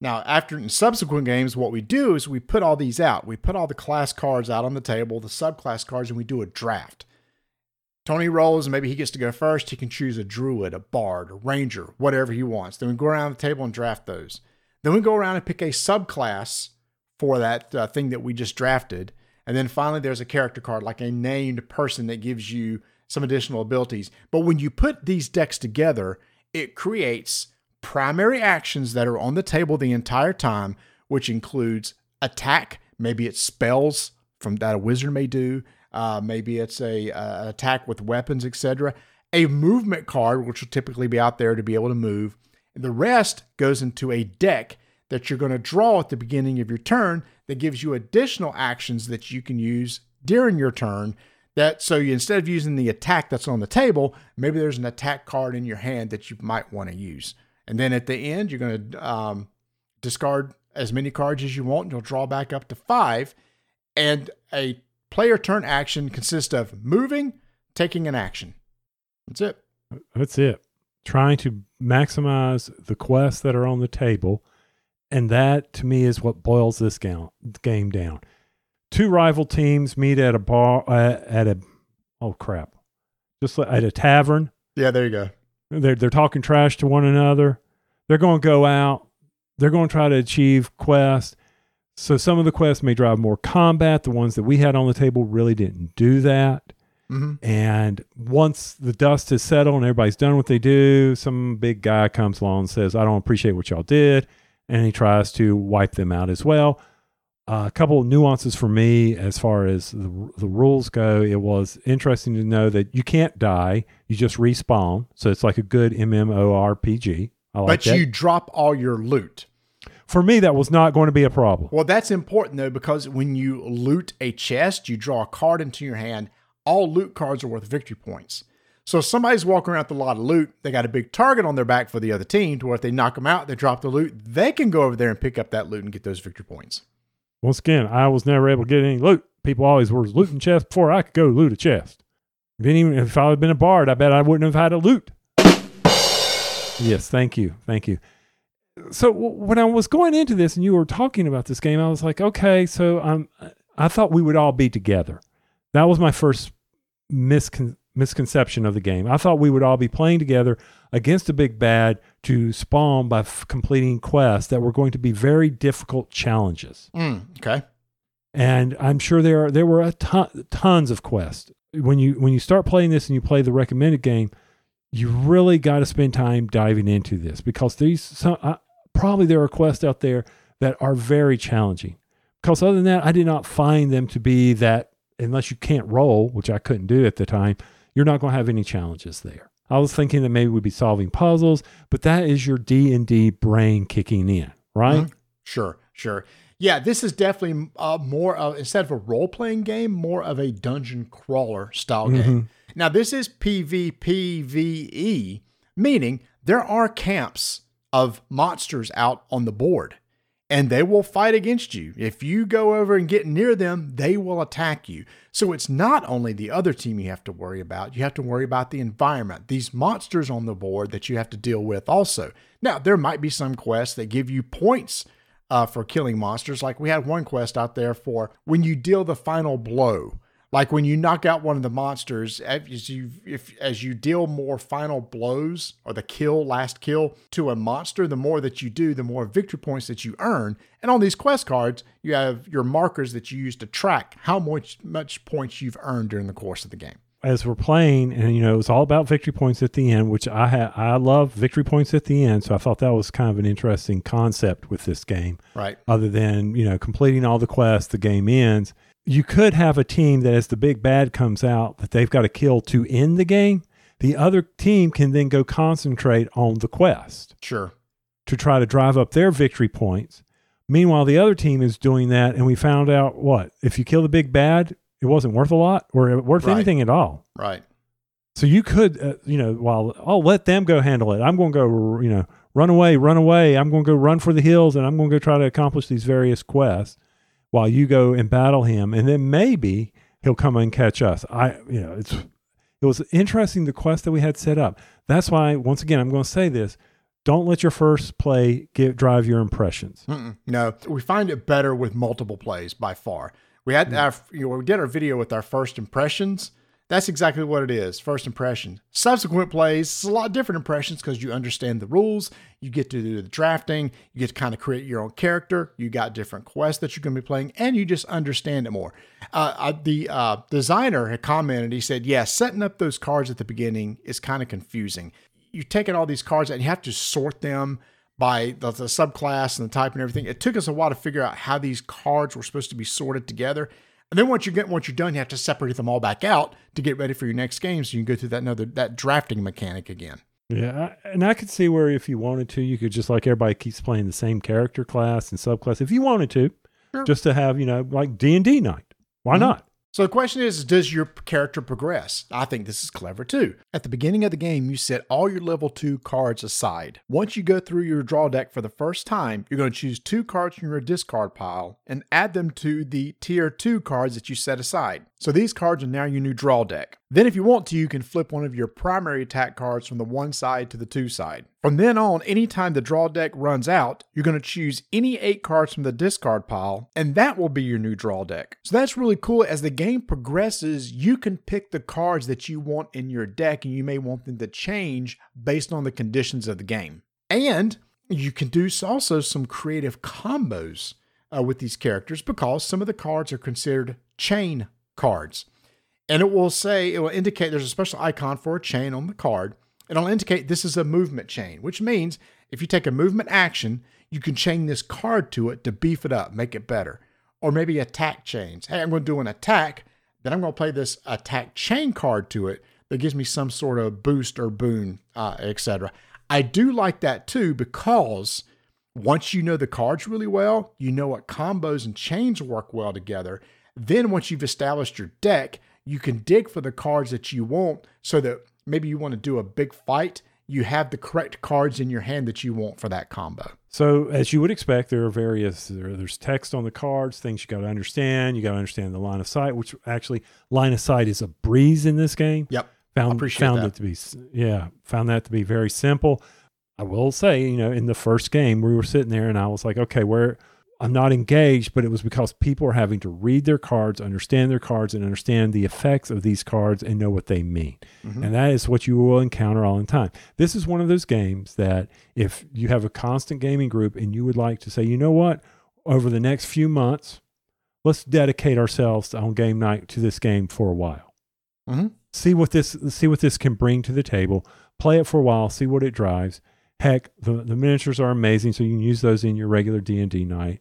Now, after in subsequent games, what we do is we put all these out. We put all the class cards out on the table, the subclass cards, and we do a draft. Tony rolls, and maybe he gets to go first. He can choose a druid, a bard, a ranger, whatever he wants. Then we go around the table and draft those. Then we go around and pick a subclass for that uh, thing that we just drafted. And then finally, there's a character card, like a named person that gives you some additional abilities. But when you put these decks together, it creates primary actions that are on the table the entire time, which includes attack. Maybe it's spells from that a wizard may do. Uh, maybe it's a attack with weapons, etc. A movement card, which will typically be out there to be able to move. The rest goes into a deck that you're going to draw at the beginning of your turn that gives you additional actions that you can use during your turn that so you instead of using the attack that's on the table maybe there's an attack card in your hand that you might want to use and then at the end, you're going to um, discard as many cards as you want, and you'll draw back up to five. And a player turn action consists of moving, taking an action. That's it. That's it. Trying to maximize the quests that are on the table. And that to me is what boils this game down. Two rival teams meet at a bar, uh, at a, oh crap, just at a tavern. Yeah, there you go. They're they're talking trash to one another. They're going to go out. They're going to try to achieve quests. So some of the quests may drive more combat. The ones that we had on the table really didn't do that. Mm-hmm. And once the dust has settled and everybody's done what they do, some big guy comes along and says, I don't appreciate what y'all did. And he tries to wipe them out as well. Uh, a couple of nuances for me as far as the, the rules go. It was interesting to know that you can't die; you just respawn. So it's like a good MMORPG. Like but that. you drop all your loot. For me, that was not going to be a problem. Well, that's important though because when you loot a chest, you draw a card into your hand. All loot cards are worth victory points. So if somebody's walking around with a lot of loot, they got a big target on their back for the other team. To where if they knock them out, they drop the loot, they can go over there and pick up that loot and get those victory points. Once again, I was never able to get any loot. People always were looting chests before I could go loot a chest. If, even, if I had been a bard, I bet I wouldn't have had a loot. yes, thank you. Thank you. So when I was going into this and you were talking about this game, I was like, okay, so I'm, I thought we would all be together. That was my first miscon- misconception of the game. I thought we would all be playing together against a big bad to spawn by f- completing quests that were going to be very difficult challenges. Mm, okay. And I'm sure there are there were a ton, tons of quests. When you when you start playing this and you play the recommended game, you really got to spend time diving into this because these some, uh, probably there are quests out there that are very challenging. Because other than that, I did not find them to be that unless you can't roll, which I couldn't do at the time, you're not going to have any challenges there. I was thinking that maybe we'd be solving puzzles, but that is your D and D brain kicking in, right? Mhm. Sure, sure. Yeah, this is definitely uh, more of instead of a role playing game, more of a dungeon crawler style game. Now, this is PvPvE, meaning there are camps of monsters out on the board and they will fight against you. If you go over and get near them, they will attack you. So it's not only the other team you have to worry about, you have to worry about the environment, these monsters on the board that you have to deal with also. Now, there might be some quests that give you points uh, for killing monsters. Like we had one quest out there for when you deal the final blow. Like when you knock out one of the monsters, as you if as you deal more final blows or the kill, last kill to a monster, the more that you do, the more victory points that you earn. And on these quest cards, you have your markers that you use to track how much much points you've earned during the course of the game. As we're playing, and you know, it's all about victory points at the end, which I ha- I love victory points at the end. So I thought that was kind of an interesting concept with this game. Right. Other than you know completing all the quests, the game ends. You could have a team that, as the big bad comes out, that they've got to kill to end the game. The other team can then go concentrate on the quest Sure. to try to drive up their victory points. Meanwhile, the other team is doing that, and we found out what if you kill the big bad, it wasn't worth a lot or worth Right. anything at all. Right. So you could, uh, you know, while I'll let them go handle it, I'm going to go, you know, run away, run away. I'm going to go run for the hills, and I'm going to go try to accomplish these various quests while you go and battle him, and then maybe he'll come and catch us. I, you know, it's it was interesting the quest that we had set up. That's why, once again, I'm going to say this: don't let your first play get drive your impressions. Mm-mm. No, we find it better with multiple plays by far. We had mm. our, you know, we did our video with our first impressions. That's exactly what it is. First impression. Subsequent plays, it's a lot different impressions because you understand the rules. You get to do the drafting. You get to kind of create your own character. You got different quests that you're going to be playing, and you just understand it more. Uh, uh, the uh, designer had commented. He said, "Yeah, setting up those cards at the beginning is kind of confusing. You're taking all these cards and you have to sort them." by the, the subclass and the type and everything. It took us a while to figure out how these cards were supposed to be sorted together. And then once you get once you're done, you have to separate them all back out to get ready for your next game, so you can go through that another that drafting mechanic again. Yeah, and I could see where if you wanted to, you could just like everybody keeps playing the same character class and subclass. If you wanted to, Sure. just to have you know like D and D night, why Mhm. not? So the question is, does your character progress? I think this is clever too. At the beginning of the game, you set all your level two cards aside. Once you go through your draw deck for the first time, you're going to choose two cards from your discard pile and add them to the tier two cards that you set aside. So these cards are now your new draw deck. Then, if you want to, you can flip one of your primary attack cards from the one side to the two side. From then on, anytime the draw deck runs out, you're going to choose any eight cards from the discard pile, and that will be your new draw deck. So that's really cool. As the game progresses, you can pick the cards that you want in your deck, and you may want them to change based on the conditions of the game. And you can do also some creative combos uh, with these characters because some of the cards are considered chain cards. And it will say, it will indicate there's a special icon for a chain on the card. It'll indicate this is a movement chain, which means if you take a movement action, you can chain this card to it to beef it up, make it better. Or maybe attack chains. Hey, I'm going to do an attack, then I'm going to play this attack chain card to it that gives me some sort of boost or boon, uh, etc. I do like that too because once you know the cards really well, you know what combos and chains work well together. Then once you've established your deck, you can dig for the cards that you want so that maybe you want to do a big fight, you have the correct cards in your hand that you want for that combo. So, as you would expect, there are various there, there's text on the cards, things you got to understand. You got to understand the line of sight, which actually line of sight is a breeze in this game. Yep. Found found that. it to be yeah, found that to be very simple. I will say, you know, in the first game we were sitting there and I was like, okay, where I'm not engaged, but it was because people are having to read their cards, understand their cards, and understand the effects of these cards and know what they mean. Mhm. And that is what you will encounter all the time. This is one of those games that if you have a constant gaming group and you would like to say, you know what, over the next few months, let's dedicate ourselves on game night to this game for a while. Mhm. See what this see what this can bring to the table. Play it for a while, see what it drives. Heck, the, the miniatures are amazing, so you can use those in your regular D and D night.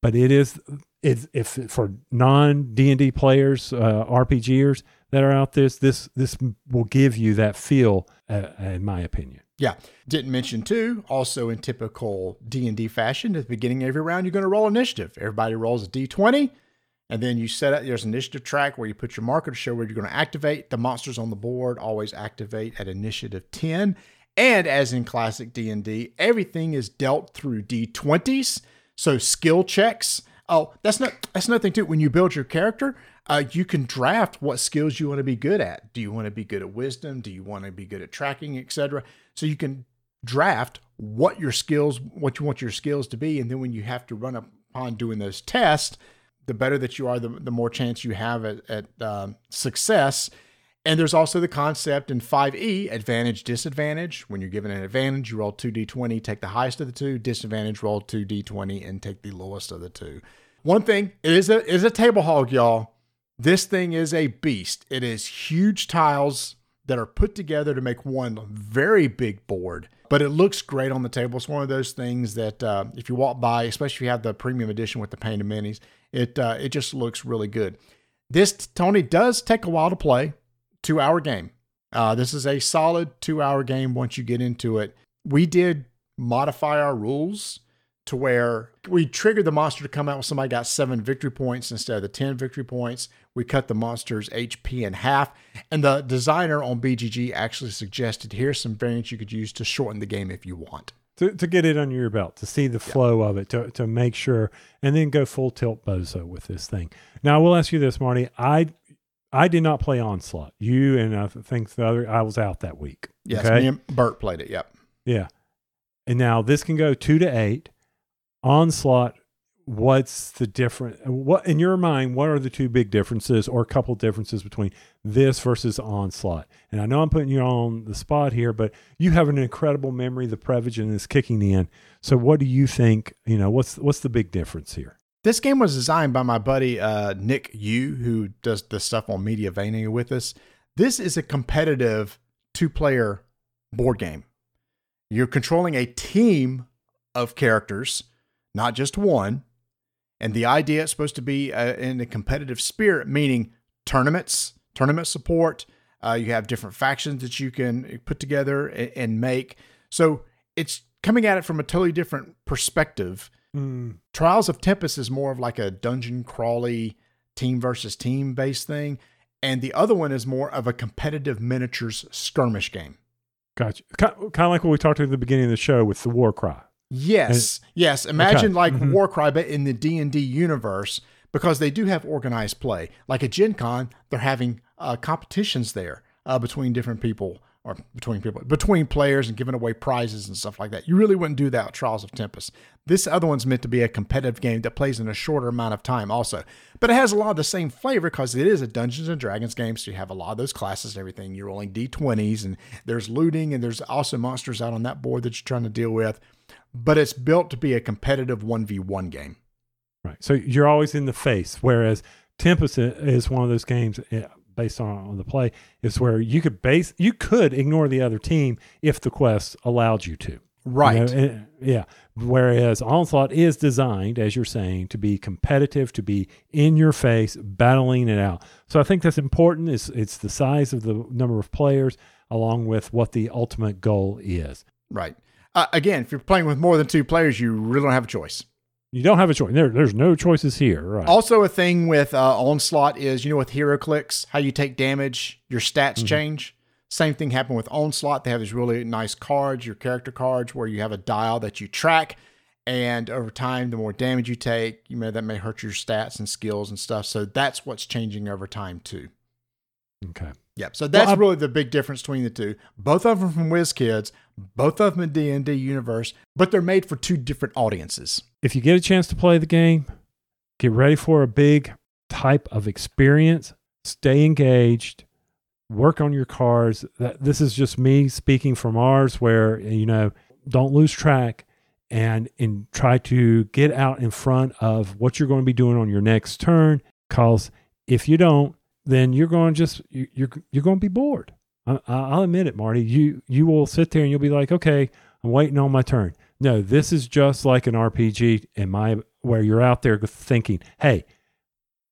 But it is if for non D and D players, uh, RPGers that are out this this this will give you that feel, uh, in my opinion. Yeah. Didn't mention too, also in typical D&D fashion, at the beginning of every round, you're going to roll initiative. Everybody rolls a D20, and then you set up, there's an initiative track where you put your marker to show where you're going to activate. The monsters on the board always activate at initiative 10. And as in classic D&D, everything is dealt through D20s. So skill checks. Oh, that's not that's another thing too. When you build your character, uh, you can draft what skills you want to be good at. Do you want to be good at wisdom? Do you want to be good at tracking, etc.? So you can draft what your skills, what you want your skills to be, and then when you have to run upon doing those tests, the better that you are, the, the more chance you have at, at um, success. And there's also the concept in 5e advantage, disadvantage. When you're given an advantage, you roll 2d20, take the highest of the two, disadvantage, roll 2d20, and take the lowest of the two. One thing, it is a, it is a table hog, y'all. This thing is a beast. It is huge tiles that are put together to make one very big board, but it looks great on the table. It's one of those things that uh, if you walk by, especially if you have the premium edition with the painted minis, it uh, it just looks really good. This Tony does take a while to play, two hour game. Uh, this is a solid two hour game once you get into it. We did modify our rules to where we triggered the monster to come out when somebody got seven victory points instead of the 10 victory points. We cut the monster's HP in half. And the designer on BGG actually suggested here's some variants you could use to shorten the game if you want. To, to get it under your belt, to see the flow of it, to, to make sure, and then go full tilt bozo with this thing. Now, I will ask you this, Marty. I I did not play Onslaught. You and uh, I think the other, I was out that week. Yes, okay? me and Bert played it. Yep. Yeah. And now this can go two to eight. Onslaught, what's the difference? What in your mind, what are the two big differences or a couple differences between this versus Onslaught? And I know I'm putting you on the spot here, but you have an incredible memory. The Prevagen is kicking in. So what do you think? You know, what's what's the big difference here? This game was designed by my buddy uh, Nick Yu, who does the stuff on Mediavania with us. This is a competitive two player board game. You're controlling a team of characters, not just one. And the idea is supposed to be uh, in a competitive spirit, meaning tournaments, tournament support. Uh, you have different factions that you can put together and, and make. So it's coming at it from a totally different perspective. Mm, Trials of Tempus is more of like a dungeon crawly team versus team based thing. And the other one is more of a competitive miniatures skirmish game. gotcha. Kind of like what we talked at the beginning of the show with the Warcry. Yes, yes. Imagine like Mhm. Warcry, but in the D and D universe, because they do have organized play. Like at Gen Con, they're having uh, competitions there uh, between different people, or between people, between players, and giving away prizes and stuff like that. You really wouldn't do that with Trials of Tempus. This other one's meant to be a competitive game that plays in a shorter amount of time, also. But it has a lot of the same flavor because it is a Dungeons and Dragons game. So you have a lot of those classes and everything. You're rolling d20s, and there's looting, and there's also monsters out on that board that you're trying to deal with but it's built to be a competitive 1v1 game. Right. So you're always in the face. Whereas Tempus is one of those games eh, based on, on the play is where you could base you could ignore the other team if the quest allowed you to. You Right. know, eh, yeah. Whereas Onslaught is designed, as you're saying, to be competitive, to be in your face, battling it out. So I think that's important. It's it's the size of the number of players along with what the ultimate goal is. Right. Uh, again, if you're playing with more than two players, you really don't have a choice. You don't have a choice. There, there's no choices here. Right. Also, a thing with uh, Onslaught is, you know, with HeroClix, how you take damage, your stats change. Same thing happened with Onslaught. They have these really nice cards, your character cards, where you have a dial that you track. And over time, the more damage you take, you may that may hurt your stats and skills and stuff. So that's what's changing over time too. okay. Yep. So that's I- really the big difference between the two. Both of them from WizKids, both of them in D and D universe, but they're made for two different audiences. If you get a chance to play the game, get ready for a big type of experience. Stay engaged. Work on your cards. That this is just me speaking from ours, where you know don't lose track. and and try to get out in front of what you're going to be doing on your next turn. Because if you don't, then you're going to just you- you're you're going to be bored. I- I'll admit it, Marty. You you will sit there and you'll be like, okay, I'm waiting on my turn. No, this is just like an RPG in my where you're out there thinking, hey,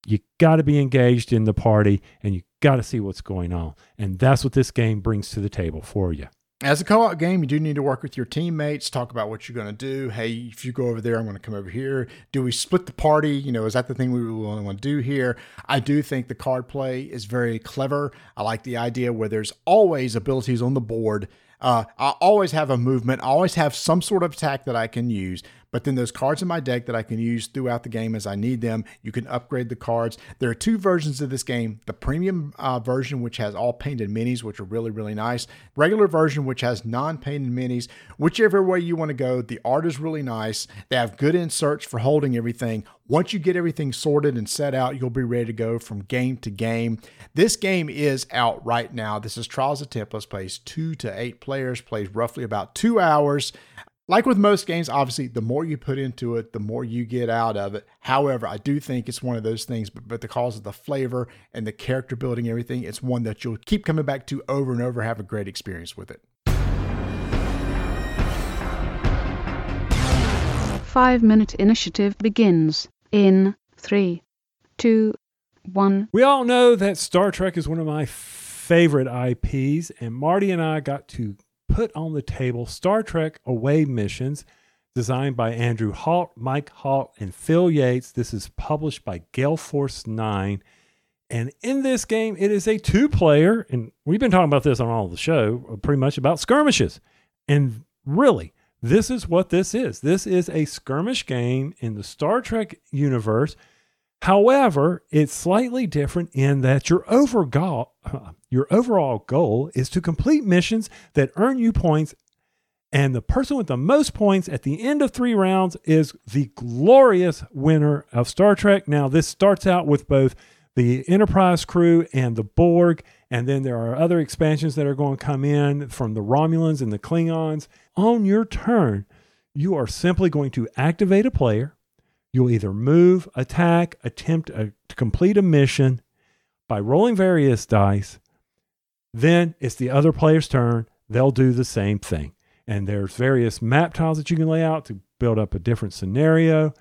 you got to be engaged in the party and you got to see what's going on, and that's what this game brings to the table for you. As a co op game, you do need to work with your teammates, talk about what you're going to do. Hey, if you go over there, I'm going to come over here. Do we split the party? You know, is that the thing we really want to do here? I do think the card play is very clever. I like the idea where there's always abilities on the board. Uh, I always have a movement, I always have some sort of attack that I can use. But then those cards in my deck that I can use throughout the game as I need them. You can upgrade the cards. There are two versions of this game the premium uh, version, which has all painted minis, which are really, really nice. Regular version, which has non painted minis. Whichever way you want to go, the art is really nice. They have good inserts for holding everything. Once you get everything sorted and set out, you'll be ready to go from game to game. This game is out right now. This is Trials of Tempus, plays two to eight players, plays roughly about two hours. Like with most games, obviously, the more you put into it, the more you get out of it. However, I do think it's one of those things, but, but because of the flavor and the character building, and everything, it's one that you'll keep coming back to over and over, have a great experience with it. Five minute initiative begins in three, two, one. We all know that Star Trek is one of my favorite IPs, and Marty and I got to put on the table Star Trek Away Missions, designed by Andrew Haught, Mike Haught, and Phil Yates. This is published by Gale Force 9. And in this game, it is a two player, and we've been talking about this on all the show, uh, pretty much about skirmishes. And really, this is what this is. This is a skirmish game in the Star Trek universe. However, it's slightly different in that your overall, your overall goal is to complete missions that earn you points. And the person with the most points at the end of three rounds is the glorious winner of Star Trek. Now, this starts out with both the Enterprise crew and the Borg. And then there are other expansions that are going to come in from the Romulans and the Klingons. On your turn, you are simply going to activate a player. You'll either move, attack, attempt a, to complete a mission by rolling various dice. Then it's the other player's turn. They'll do the same thing. And there's various map tiles that you can lay out to build up a different scenario.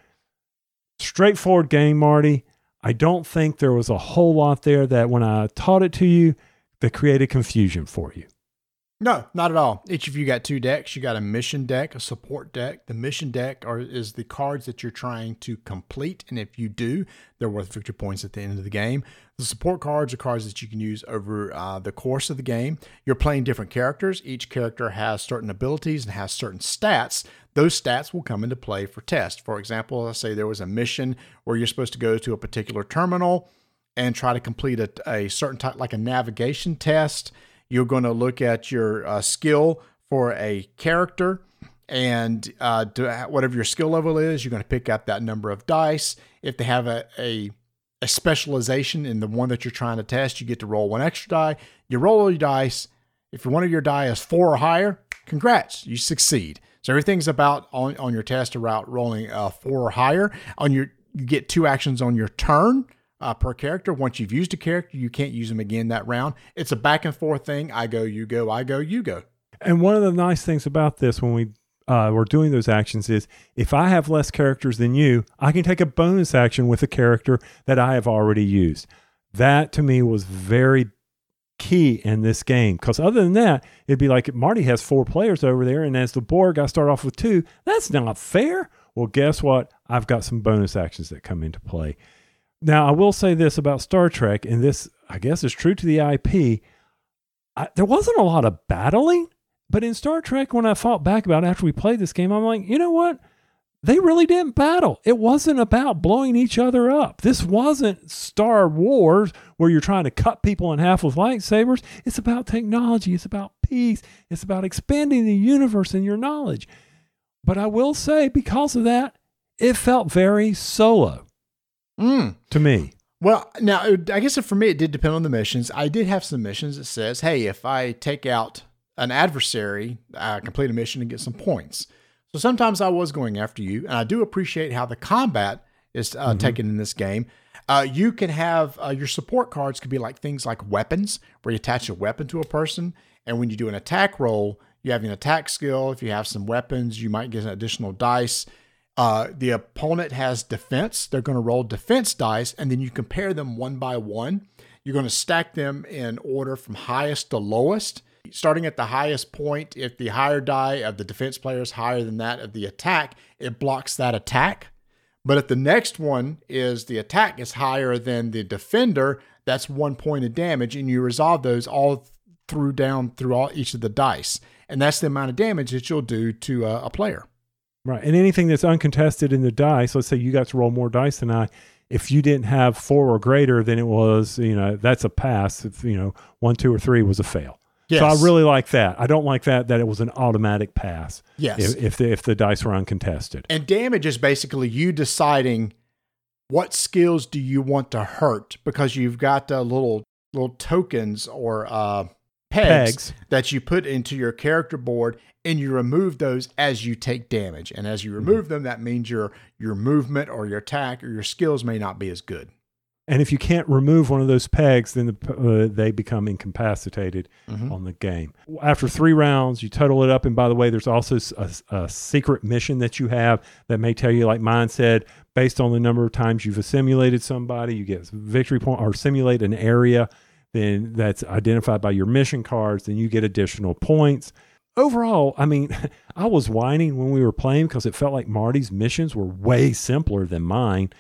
Straightforward game, Marty. I don't think there was a whole lot there that when I taught it to you that created confusion for you. No, not at all. Each of you got two decks. You got a mission deck, a support deck. The mission deck are is the cards that you're trying to complete, and if you do, they're worth victory points at the end of the game. The support cards are cards that you can use over uh, the course of the game. You're playing different characters. Each character has certain abilities and has certain stats. Those stats will come into play for tests. For example, let's say there was a mission where you're supposed to go to a particular terminal and try to complete a, a certain type, like a navigation test. You're going to look at your uh, skill for a character, and uh, whatever your skill level is, you're going to pick up that number of dice. If they have a, a a specialization in the one that you're trying to test, you get to roll one extra die. You roll all your dice. If one of your die is four or higher, congrats, you succeed. So everything's about on, on your test about rolling uh, four or higher. On your you get two actions on your turn uh, per character. Once you've used a character, you can't use them again that round. It's a back and forth thing. I go, you go, I go, you go. And one of the nice things about this when we uh, were doing those actions is if I have less characters than you, I can take a bonus action with a character that I have already used. That to me was very key in this game because other than that, it'd be like Marty has four players over there, and as the Borg, I start off with two. That's not fair. Well, guess what? I've got some bonus actions that come into play. Now, I will say this about Star Trek, and this, I guess, is true to the IP. I, there wasn't a lot of battling, but in Star Trek, when I thought back about after we played this game, I'm like, you know what? They really didn't battle. It wasn't about blowing each other up. This wasn't Star Wars where you're trying to cut people in half with lightsabers. It's about technology. It's about peace. It's about expanding the universe and your knowledge. But I will say, because of that, it felt very solo Mm. to me. Well, now I guess for me it did depend on the missions. I did have some missions that says, "Hey, if I take out an adversary, I complete a mission and get some points." So sometimes I was going after you, and I do appreciate how the combat is uh, taken in this game. Uh, you can have uh, your support cards could be like things like weapons, where you attach a weapon to a person, and when you do an attack roll, you have an attack skill. If you have some weapons, you might get an additional dice. Uh, the opponent has defense. They're going to roll defense dice, and then you compare them one by one. You're going to stack them in order from highest to lowest. Starting at the highest point, if the higher die of the defense player is higher than that of the attack, it blocks that attack. But if the next one is the attack is higher than the defender, that's one point of damage, and you resolve those all through down through all each of the dice, and that's the amount of damage that you'll do to a, a player. Right. And anything that's uncontested in the dice, let's say you got to roll more dice than I. If you didn't have four or greater, then it was, you know, that's a pass. If, you know, one, two, or three was a fail. So I really like that. I don't like that that it was an automatic pass. Yes. If, if the if the dice were uncontested. And damage is basically you deciding what skills do you want to hurt because you've got uh, little little tokens or uh, pegs, Pegs. that you put into your character board, and you remove those as you take damage. And as you remove them, that means your your movement or your attack or your skills may not be as good. And if you can't remove one of those pegs, then the, uh, they become incapacitated Mhm. on the game. After three rounds, you total it up. And by the way, there's also a secret mission that you have that may tell you, like mine said, based on the number of times you've assimilated somebody, you get victory point or simulate an area. Then that's identified by your mission cards. Then you get additional points. Overall, I mean, I was whining when we were playing because it felt like Marty's missions were way simpler than mine.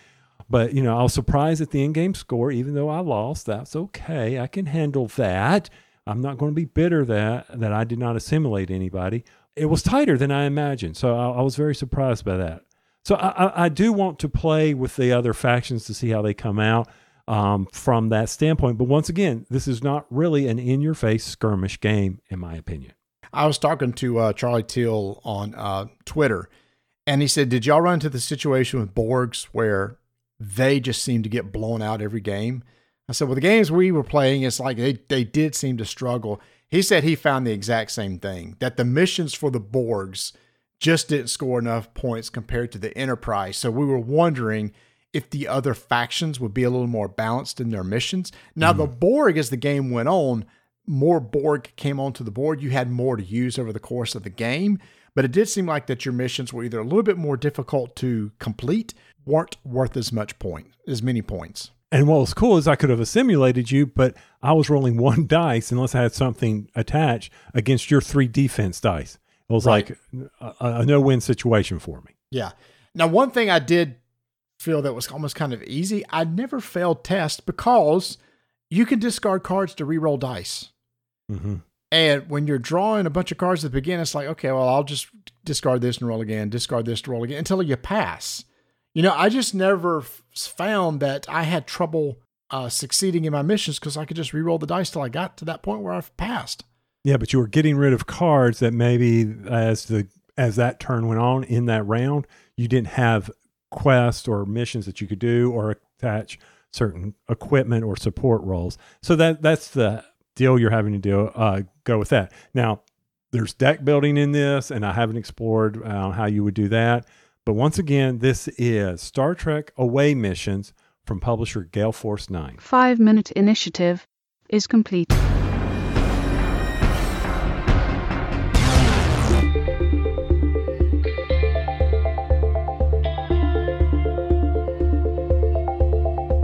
But you know, I was surprised at the in-game score, even though I lost. That's okay. I can handle that. I'm not going to be bitter that that I did not assimilate anybody. It was tighter than I imagined, so I, I was very surprised by that. So I, I do want to play with the other factions to see how they come out um, from that standpoint. But once again, this is not really an in-your-face skirmish game, in my opinion. I was talking to uh, Charlie Till on uh, Twitter, and he said, "Did y'all run into the situation with Borgs where they just seem to get blown out every game?" I said, "Well, the games we were playing, it's like they they did seem to struggle." He said he found the exact same thing that the missions for the Borgs just didn't score enough points compared to the Enterprise. So we were wondering if the other factions would be a little more balanced in their missions. Now, the mm. Borg, as the game went on, more Borg came onto the board. You had more to use over the course of the game, but it did seem like that your missions were either a little bit more difficult to complete, weren't worth as much point, as many points. And what was cool is I could have assimilated you, but I was rolling one dice unless I had something attached against your three defense dice. It was Right. like uh, a, a no win situation for me. Yeah. Now, one thing I did feel that was almost kind of easy, I never failed test because you can discard cards to reroll dice. hmm And when you're drawing a bunch of cards at the beginning, it's like, okay, well, I'll just discard this and roll again, discard this to roll again until you pass. You know, I just never f- found that I had trouble uh, succeeding in my missions because I could just re-roll the dice till I got to that point where I've passed. Yeah, but you were getting rid of cards that maybe as the as that turn went on in that round, you didn't have quests or missions that you could do or attach certain equipment or support roles. So that that's the deal you're having to do. Uh, go with that. Now, there's deck building in this, and I haven't explored uh, how you would do that. But once again, this is Star Trek Away Missions from publisher Gale Force Nine. Five minute initiative is complete.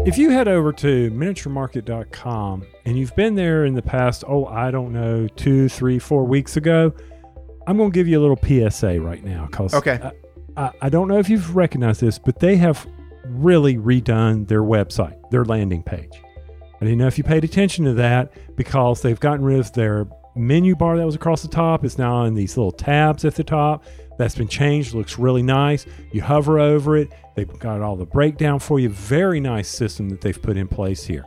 If you head over to miniaturemarket.com and you've been there in the past, oh, I don't know, two, three, four weeks ago, I'm going to give you a little PSA right now because Okay. I, I, I don't know if you've recognized this, but they have really redone their website, their landing page. I didn't know if you paid attention to that because they've gotten rid of their menu bar that was across the top. It's now in these little tabs at the top. That's been changed. Looks really nice. You hover over it. They've got all the breakdown for you. Very nice system that they've put in place here.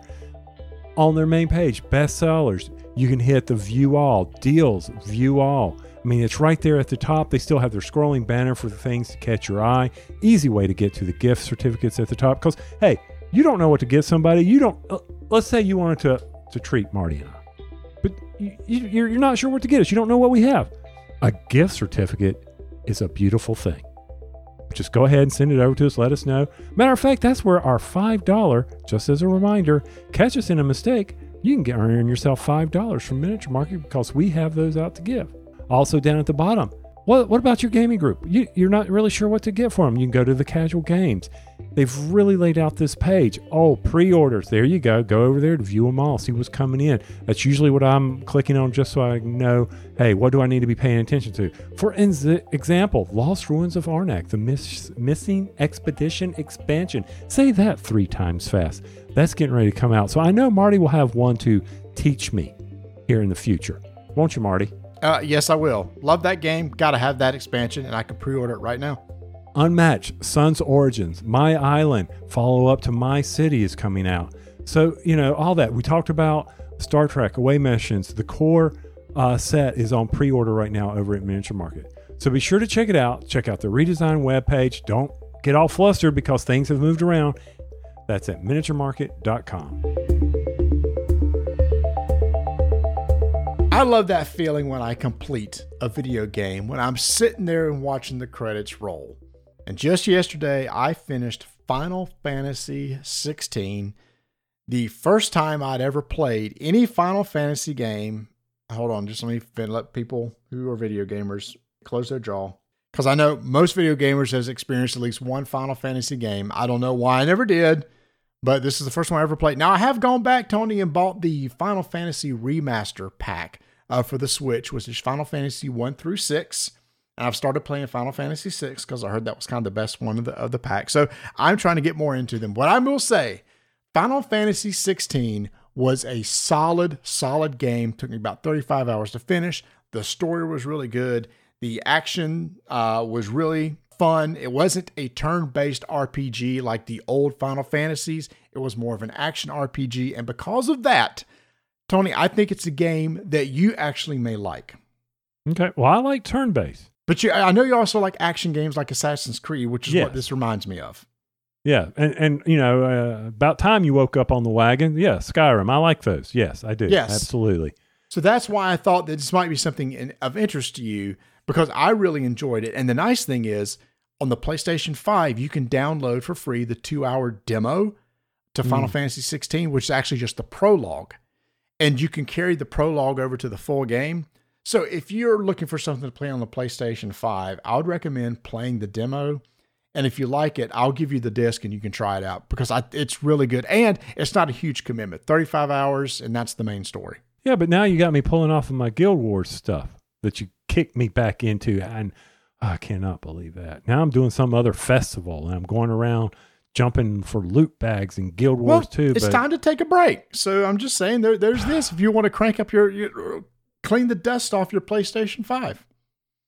On their main page, bestsellers, you can hit the view all, deals, view all. I mean, it's right there at the top. They still have their scrolling banner for the things to catch your eye. Easy way to get to the gift certificates at the top. Because, hey, you don't know what to get somebody. You don't, uh, let's say you wanted to, to treat Marty and I, but you, you, you're you're not sure what to get us. You don't know what we have. A gift certificate is a beautiful thing. Just go ahead and send it over to us. Let us know. Matter of fact, that's where our $5, just as a reminder, catch us in a mistake. You can get earn yourself $5 from Miniature Market because we have those out to give. Also, down at the bottom, what, what about your gaming group? You, you're not really sure what to get for them. You can go to the casual games. They've really laid out this page. Oh, pre orders. There you go. Go over there to view them all, see what's coming in. That's usually what I'm clicking on just so I know hey, what do I need to be paying attention to? For example, Lost Ruins of Arnak, the miss, Missing Expedition expansion. Say that three times fast. That's getting ready to come out. So I know Marty will have one to teach me here in the future. Won't you, Marty? Uh, yes, I will. Love that game. Got to have that expansion, and I can pre order it right now. Unmatched, Sun's Origins, My Island, follow up to My City is coming out. So, you know, all that. We talked about Star Trek, Away Missions. The core uh, set is on pre order right now over at Miniature Market. So be sure to check it out. Check out the redesigned webpage. Don't get all flustered because things have moved around. That's at miniaturemarket.com. I love that feeling when I complete a video game, when I'm sitting there and watching the credits roll. And just yesterday, I finished Final Fantasy 16, the first time I'd ever played any Final Fantasy game. Hold on, just let me let people who are video gamers close their jaw. Because I know most video gamers has experienced at least one Final Fantasy game. I don't know why I never did, but this is the first one I ever played. Now I have gone back, Tony, and bought the Final Fantasy Remaster pack uh, for the Switch, which is Final Fantasy 1 through 6. And I've started playing Final Fantasy 6 because I heard that was kind of the best one of the, of the pack. So I'm trying to get more into them. What I will say, Final Fantasy 16 was a solid, solid game. Took me about 35 hours to finish. The story was really good. The action uh, was really fun. It wasn't a turn based RPG like the old Final Fantasies, it was more of an action RPG. And because of that, Tony, I think it's a game that you actually may like. Okay. Well, I like turn based. But you, I know you also like action games like Assassin's Creed, which is yes. what this reminds me of. Yeah, and and you know, uh, about time you woke up on the wagon. Yeah, Skyrim. I like those. Yes, I do. Yes, absolutely. So that's why I thought that this might be something in, of interest to you because I really enjoyed it. And the nice thing is, on the PlayStation Five, you can download for free the two-hour demo to Final mm. Fantasy 16, which is actually just the prologue and you can carry the prologue over to the full game. So if you're looking for something to play on the PlayStation 5, I would recommend playing the demo. And if you like it, I'll give you the disc and you can try it out because I, it's really good. And it's not a huge commitment 35 hours, and that's the main story. Yeah, but now you got me pulling off of my Guild Wars stuff that you kicked me back into. And I cannot believe that. Now I'm doing some other festival and I'm going around jumping for loot bags in Guild Wars well, too. It's time to take a break. So I'm just saying there, there's this. If you want to crank up your, your, clean the dust off your PlayStation 5.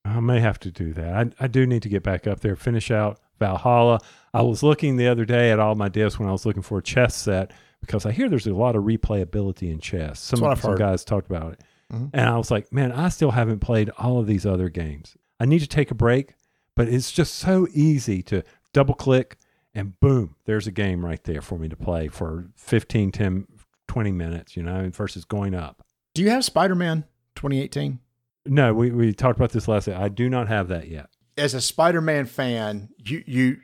I may have to do that. I, I do need to get back up there, finish out Valhalla. I was looking the other day at all my discs when I was looking for a chess set because I hear there's a lot of replayability in chess. Some, some guys talked about it. Mm-hmm. And I was like, man, I still haven't played all of these other games. I need to take a break, but it's just so easy to double click, and boom, there's a game right there for me to play for 15, 10, 20 minutes, you know, versus going up. Do you have Spider Man 2018? No, we, we talked about this last night. I do not have that yet. As a Spider Man fan, you you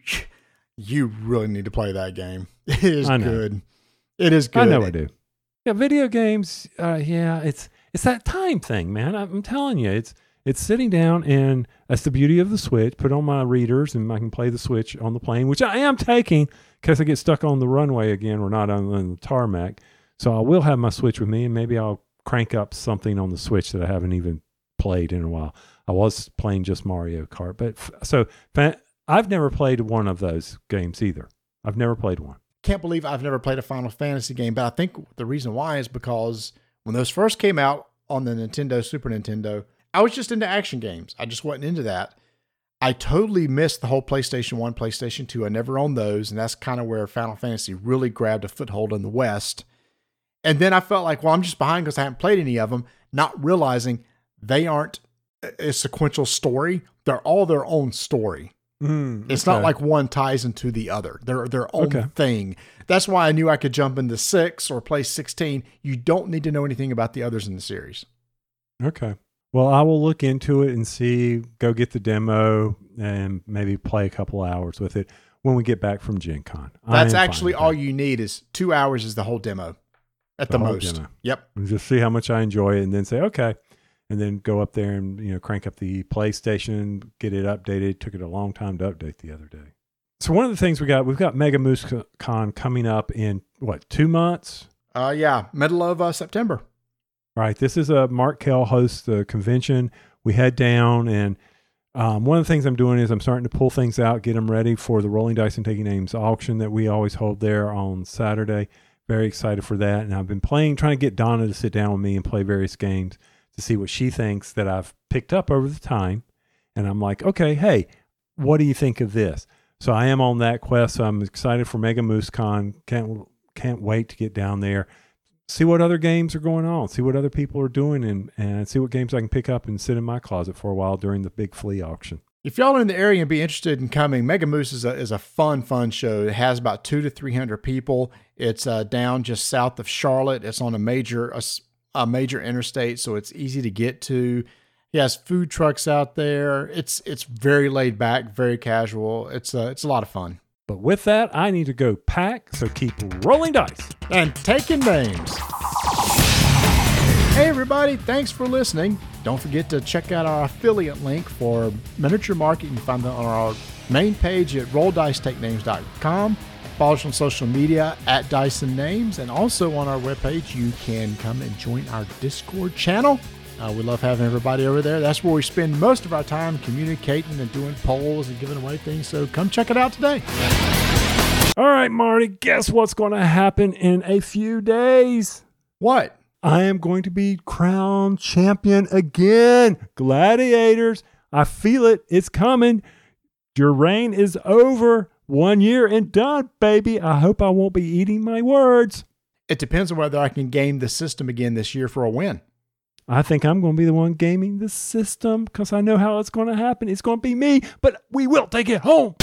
you really need to play that game. It is good. It is good. I know I do. Yeah, video games. Uh, yeah, it's it's that time thing, man. I'm telling you, it's it's sitting down and that's the beauty of the Switch. Put on my readers and I can play the Switch on the plane, which I am taking because I get stuck on the runway again. We're not on, on the tarmac. So I will have my Switch with me and maybe I'll crank up something on the Switch that I haven't even played in a while. I was playing just Mario Kart, but f- so I've never played one of those games either. I've never played one. Can't believe I've never played a Final Fantasy game, but I think the reason why is because when those first came out on the Nintendo Super Nintendo, I was just into action games. I just wasn't into that. I totally missed the whole PlayStation 1, PlayStation 2. I never owned those. And that's kind of where Final Fantasy really grabbed a foothold in the West. And then I felt like, well, I'm just behind because I haven't played any of them, not realizing they aren't a sequential story. They're all their own story. Mm, okay. It's not like one ties into the other. They're their own okay. thing. That's why I knew I could jump into six or play 16. You don't need to know anything about the others in the series. Okay. Well, I will look into it and see, go get the demo and maybe play a couple hours with it when we get back from Gen Con. That's actually all that. you need is two hours is the whole demo at the, The most. demo. Yep. and just see how much I enjoy it and then say, okay. And then go up there and, you know, crank up the PlayStation, get it updated. took it a long time to update the other day. So one of the things we got, we've got Mega Moose Con coming up in what, two months? Uh, yeah, middle of uh, September. Right. This is a Mark Kell hosts the convention. We head down, and um, one of the things I'm doing is I'm starting to pull things out, get them ready for the Rolling Dice and Taking Names auction that we always hold there on Saturday. Very excited for that. And I've been playing, trying to get Donna to sit down with me and play various games to see what she thinks that I've picked up over the time. And I'm like, okay, hey, what do you think of this? So I am on that quest. So I'm excited for Mega Moose Con. Can't can't wait to get down there see what other games are going on, see what other people are doing, and, and see what games I can pick up and sit in my closet for a while during the big flea auction. If y'all are in the area and be interested in coming, Mega Moose is a, is a fun, fun show. It has about two to 300 people. It's uh, down just south of Charlotte. It's on a major, a, a major interstate, so it's easy to get to. He has food trucks out there. It's it's very laid back, very casual. It's uh, it's a lot of fun. But with that, I need to go pack, so keep rolling dice. and taking names. Hey, everybody, thanks for listening. Don't forget to check out our affiliate link for Miniature Market. You can find that on our main page at rolldicetakenames.com. Follow us on social media at Dyson Names, and also on our webpage, you can come and join our Discord channel. Uh, we love having everybody over there. That's where we spend most of our time communicating and doing polls and giving away things. So come check it out today. All right, Marty, guess what's going to happen in a few days? What? I am going to be crowned champion again. Gladiators, I feel it. It's coming. Your reign is over. One year and done, baby. I hope I won't be eating my words. It depends on whether I can game the system again this year for a win. I think I'm going to be the one gaming the system because I know how it's going to happen. It's going to be me, but we will take it home.